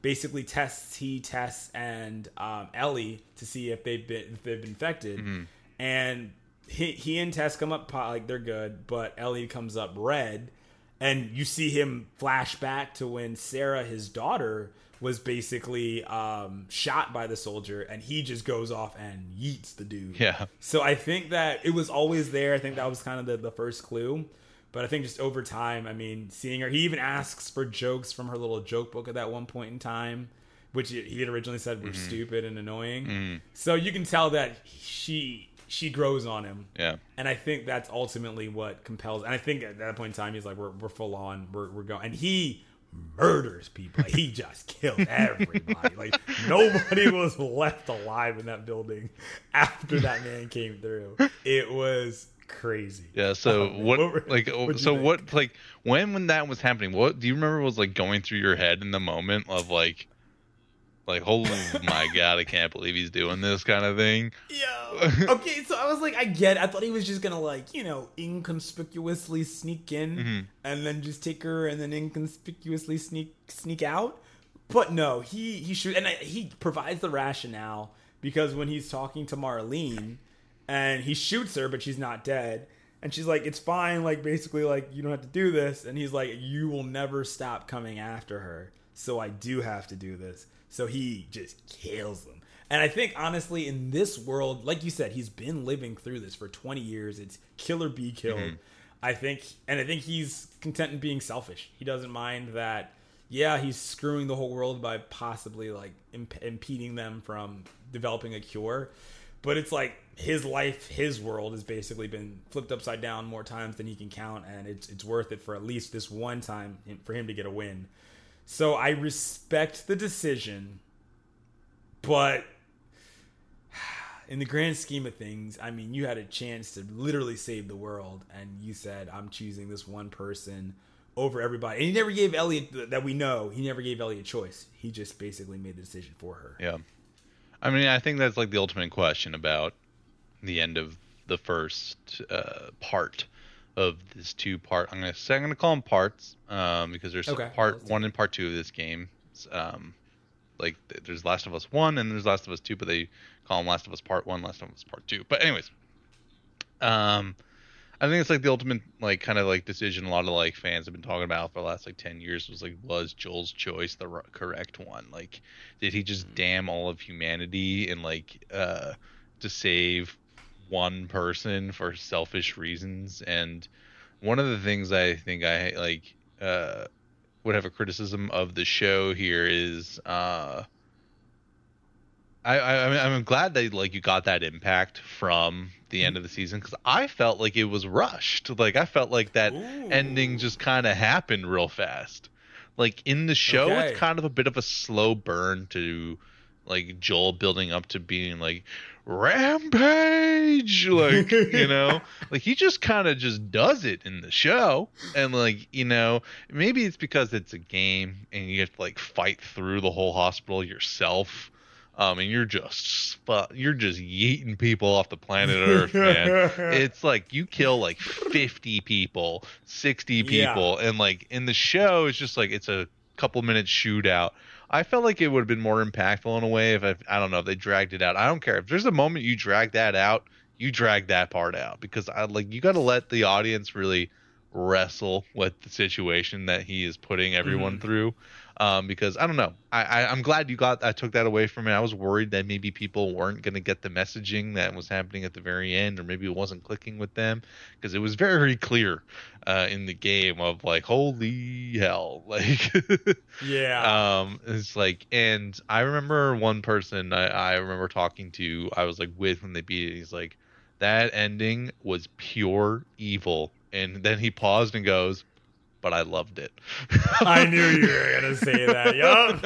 basically tests he tests and um, Ellie to see if they've been if they've been infected, Mm-hmm. and he, he and Tess come up like they're good, but Ellie comes up red, and you see him flash back to when Sarah, his daughter, was basically um, shot by the soldier, and he just goes off and yeets the dude. Yeah. So I think that it was always there. I think that was kind of the, the first clue. But I think just over time, I mean, seeing her, he even asks for jokes from her little joke book at that one point in time, which he had originally said were stupid and annoying. So you can tell that she she grows on him. Yeah. And I think that's ultimately what compels. And I think at that point in time, he's like, we're, we're full on, we're, we're going. And he murders people. Like, he just killed everybody. like, nobody was left alive in that building after that man came through. It was crazy. Yeah. So Oh, what, were- like, so think? what, like, when when that was happening, what do you remember was like going through your head in the moment of like, like, oh my god, I can't believe he's doing this kind of thing. Yo. Okay, so I was like, I get. It. I thought he was just gonna like, you know, inconspicuously sneak in Mm-hmm. and then just take her and then inconspicuously sneak sneak out. But no, he he shoot and I, he provides the rationale because when he's talking to Marlene and he shoots her, but she's not dead. And she's like, it's fine. Like, basically, like, you don't have to do this. And he's like, you will never stop coming after her. So I do have to do this. So he just kills them. And I think, honestly, in this world, like you said, he's been living through this for 20 years. It's kill or be killed. Mm-hmm. I think, and I think he's content in being selfish. He doesn't mind that, yeah, he's screwing the whole world by possibly, like, imp- impeding them from developing a cure but it's like his life, his world has basically been flipped upside down more times than he can count, and it's it's worth it for at least this one time for him to get a win. So I respect the decision, but in the grand scheme of things, I mean, you had a chance to literally save the world, and you said, "I'm choosing this one person." Over everybody, and he never gave Elliot that we know. He never gave Ellie a choice. He just basically made the decision for her. Yeah. I mean, I think that's like the ultimate question about the end of the first uh, part of this two part. I'm gonna say I'm gonna call them parts um, because there's Okay. part one and part two of this game. Um, like there's Last of Us one and there's Last of Us two, but they call them Last of Us Part One, Last of Us Part Two. But anyways, um, I think it's like the ultimate like kind of like decision a lot of like fans have been talking about for the last like 10 years was like was Joel's choice the r- correct one like did he just damn all of humanity and like uh to save one person for selfish reasons and one of the things I think I like uh would have a criticism of the show here is uh I, I I'm glad that like you got that impact from the end of the season because I felt like it was rushed. Like I felt like that Ooh. ending just kind of happened real fast. Like in the show, Okay. it's kind of a bit of a slow burn to like Joel building up to being like rampage, like you know, like he just kind of just does it in the show, and like you know, maybe it's because it's a game and you have to like fight through the whole hospital yourself. Um, and you're just you're just yeeting people off the planet Earth, man. it's like you kill like 50 people, 60 Yeah. people, and like in the show, it's just like it's a couple minutes shootout. I felt like it would have been more impactful in a way if I, I don't know if they dragged it out. I don't care if there's a moment you drag that out, you drag that part out because I like you got to let the audience really wrestle with the situation that he is putting everyone Mhm. through. Um, because I don't know, I, I I'm glad you got I took that away from it. I was worried that maybe people weren't going to get the messaging that was happening at the very end, or maybe it wasn't clicking with them because it was very clear uh, in the game of like holy hell, like yeah. um it's like and i remember one person I, I remember talking to i was like with when they beat it he's like that ending was pure evil and then he paused and goes but i loved it I knew you were gonna say that. Yup.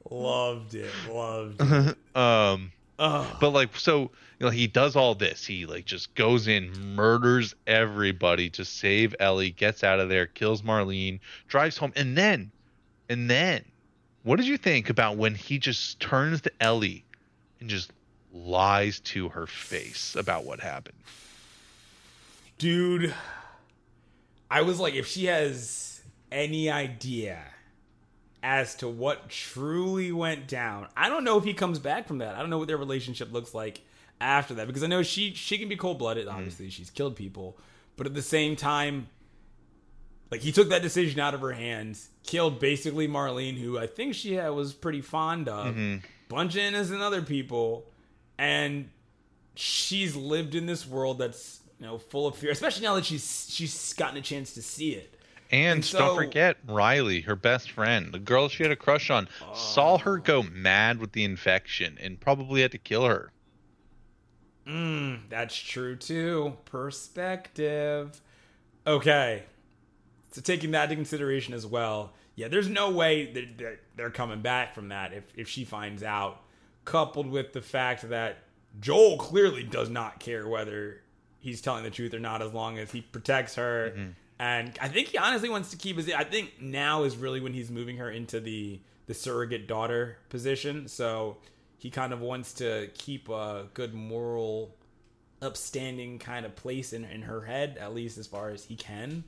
loved it. Loved it. um Oh, but like so you know he does all this he like just goes in murders everybody to save ellie gets out of there kills marlene drives home and then and then what did you think about when he just turns to ellie and just lies to her face about what happened dude, I was like, if she has any idea as to what truly went down. I don't know if he comes back from that. I don't know what their relationship looks like after that because I know she she can be cold blooded. Obviously, mm. she's killed people, but at the same time, like he took that decision out of her hands, killed basically Marlene, who I think she was pretty fond of, mm-hmm. bunch of innocent other people, and she's lived in this world that's you know full of fear, especially now that she's she's gotten a chance to see it. And, and so, don't forget Riley, her best friend, the girl she had a crush on, uh, saw her go mad with the infection and probably had to kill her. Mm, that's true too. Perspective. Okay. So taking that into consideration as well, yeah, there's no way that they're coming back from that if, if she finds out. Coupled with the fact that Joel clearly does not care whether he's telling the truth or not as long as he protects her. Mm-hmm. And I think he honestly wants to keep his. I think now is really when he's moving her into the the surrogate daughter position. So he kind of wants to keep a good moral, upstanding kind of place in, in her head, at least as far as he can.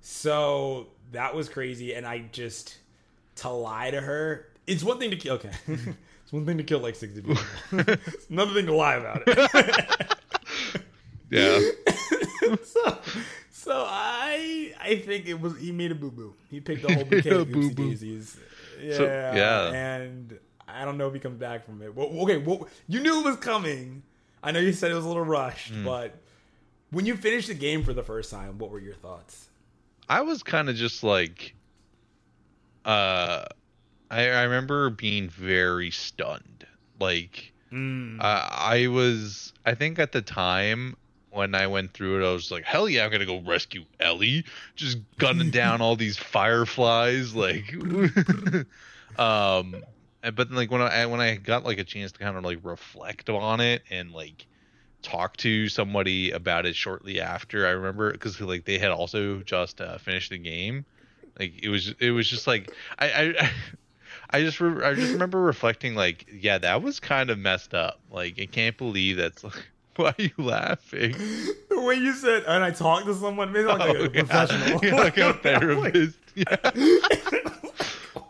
So that was crazy. And I just, to lie to her, it's one thing to kill. Okay. it's one thing to kill like 60 people, it's another thing to lie about it. yeah. so, so I I think it was he made a boo boo. He picked a whole bouquet of daisies. Yeah, so, yeah, and I don't know if he comes back from it. Well, okay, well, you knew it was coming. I know you said it was a little rushed, mm. but when you finished the game for the first time, what were your thoughts? I was kind of just like, uh, I, I remember being very stunned. Like, mm. uh, I was, I think at the time when I went through it, I was like, hell yeah, I'm gonna go rescue Ellie, just gunning down all these fireflies, like, um, but like when I when I got like a chance to kind of like reflect on it and like talk to somebody about it shortly after, I remember because like they had also just uh, finished the game. Like it was it was just like I I. I just re- I just remember reflecting like yeah that was kind of messed up like I can't believe that's like why are you laughing? The way you said, and I talked to someone, maybe like, oh, a yeah. professional, like a therapist. yeah.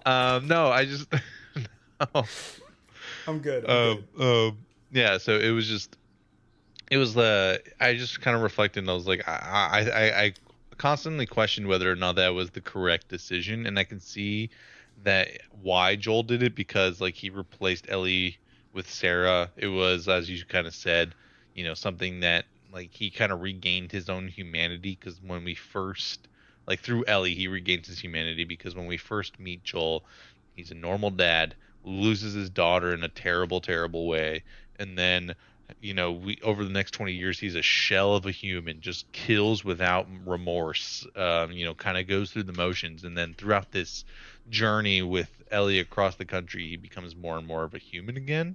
um, no, I just I'm good. I'm um, good. Um, yeah, so it was just, it was the. I just kind of reflected. and I was like, I, I, I constantly questioned whether or not that was the correct decision, and I can see that why Joel did it because like he replaced Ellie with Sarah. It was as you kind of said, you know, something that like he kind of regained his own humanity because when we first like through Ellie he regains his humanity because when we first meet Joel, he's a normal dad loses his daughter in a terrible, terrible way, and then you know we over the next 20 years he's a shell of a human just kills without remorse um, you know kind of goes through the motions and then throughout this journey with ellie across the country he becomes more and more of a human again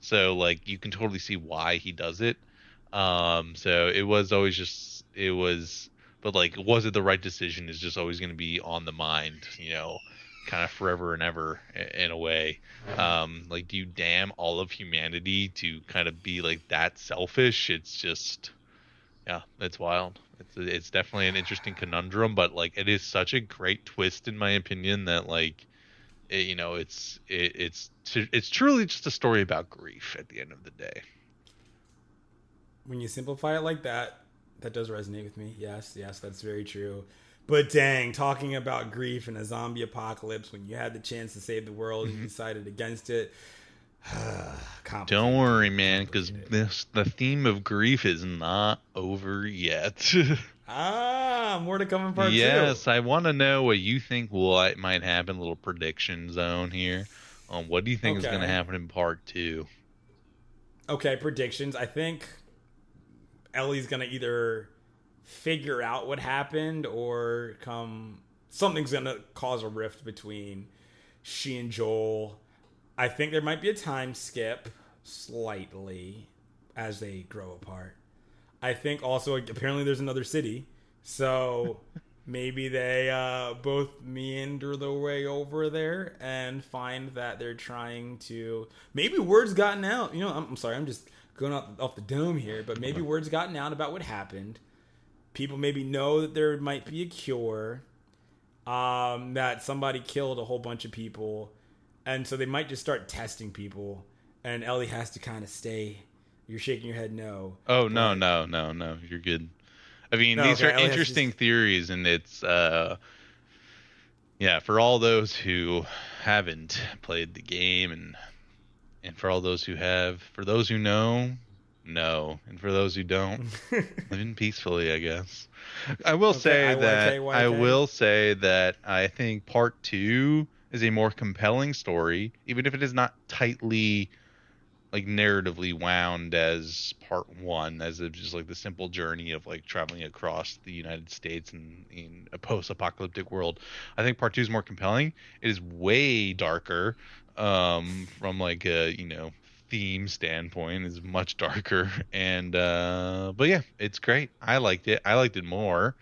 so like you can totally see why he does it um so it was always just it was but like was it the right decision is just always going to be on the mind you know kind of forever and ever in a way. Um, like, do you damn all of humanity to kind of be like that selfish? It's just, yeah, it's wild. It's it's definitely an interesting conundrum, but like, it is such a great twist in my opinion that like, it, you know, it's it, it's it's truly just a story about grief at the end of the day. When you simplify it like that, that does resonate with me. Yes, yes, that's very true. But dang, talking about grief in a zombie apocalypse when you had the chance to save the world you mm-hmm. decided against it. Don't worry, man, because this the theme of grief is not over yet. ah, more to come in part yes, two. I want to know what you think what might happen. Little prediction zone here. Um, what do you think okay. is going to happen in part two? Okay, predictions. I think Ellie's going to either figure out what happened or come something's gonna cause a rift between she and Joel. I think there might be a time skip slightly as they grow apart. I think also apparently there's another city, so maybe they uh, both meander the way over there and find that they're trying to. Maybe word's gotten out. You know, I'm, I'm sorry, I'm just going off, off the dome here, but maybe word's gotten out about what happened people maybe know that there might be a cure um, that somebody killed a whole bunch of people, and so they might just start testing people, and Ellie has to kind of stay. You're shaking your head no. Oh no no no no! You're good. I mean, No, these okay, are interesting theories, and it's uh, yeah, for all those who haven't played the game, and and for all those who have, for those who know, no, and for those who don't, living peacefully, I guess. I will Okay, say IYK, that I will say that I think part two is a more compelling story, even if it is not tightly like narratively wound as part one, as of just like the simple journey of like traveling across the United States and in a post-apocalyptic world. I think part two is more compelling. It is way darker, um, from like a you know theme standpoint. Is much darker. And uh but yeah it's great. I liked it. I liked it more.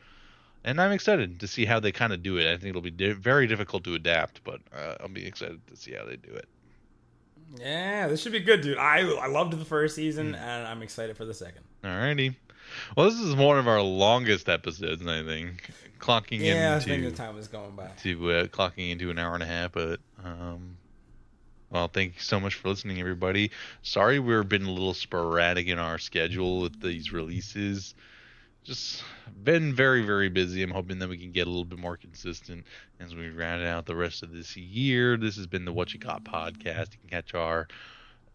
And i'm excited to see how they kind of do it. I think it'll be di- very difficult to adapt but uh, i'll be excited to see how they do it Yeah, this should be good, dude. I I loved the first season, and I'm excited for the second. alrighty well this is one of our longest episodes i think clocking Yeah, I think into the time is going by. to uh, clocking into an hour and a half but um well thank you so much for listening everybody sorry we've been a little sporadic in our schedule with these releases just been very very busy. I'm hoping that we can get a little bit more consistent as we round out the rest of this year. This has been the Whatcha Got podcast. You can catch our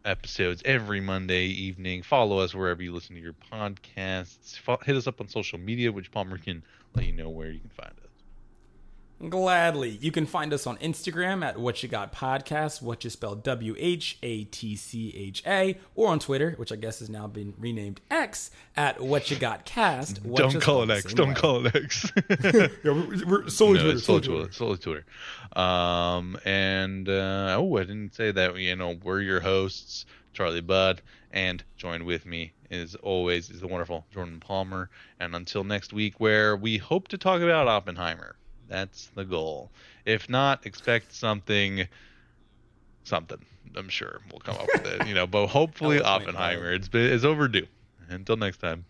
episodes every monday evening. Follow us wherever you listen to your podcasts. Hit us up on social media which palmer can let you know where you can find us Gladly. You can find us on Instagram at Whatcha Got Podcast, what you spell W H A T C H A, or on Twitter, which I guess has now been renamed X, at Whatcha Got Cast. what don't call it x don't way. call it x Yeah, we're, we're solely no, Twitter. solely Twitter. Solely Twitter. Um, and uh, oh, I didn't say that. You know, we're your hosts, Charlie Budd, and joined with me as always is the wonderful Jordan Palmer. And until next week, where we hope to talk about Oppenheimer. That's the goal. If not, expect something. Something. I'm sure we'll come up with it. You know, but hopefully Oppenheimer. It's it's overdue. Until next time.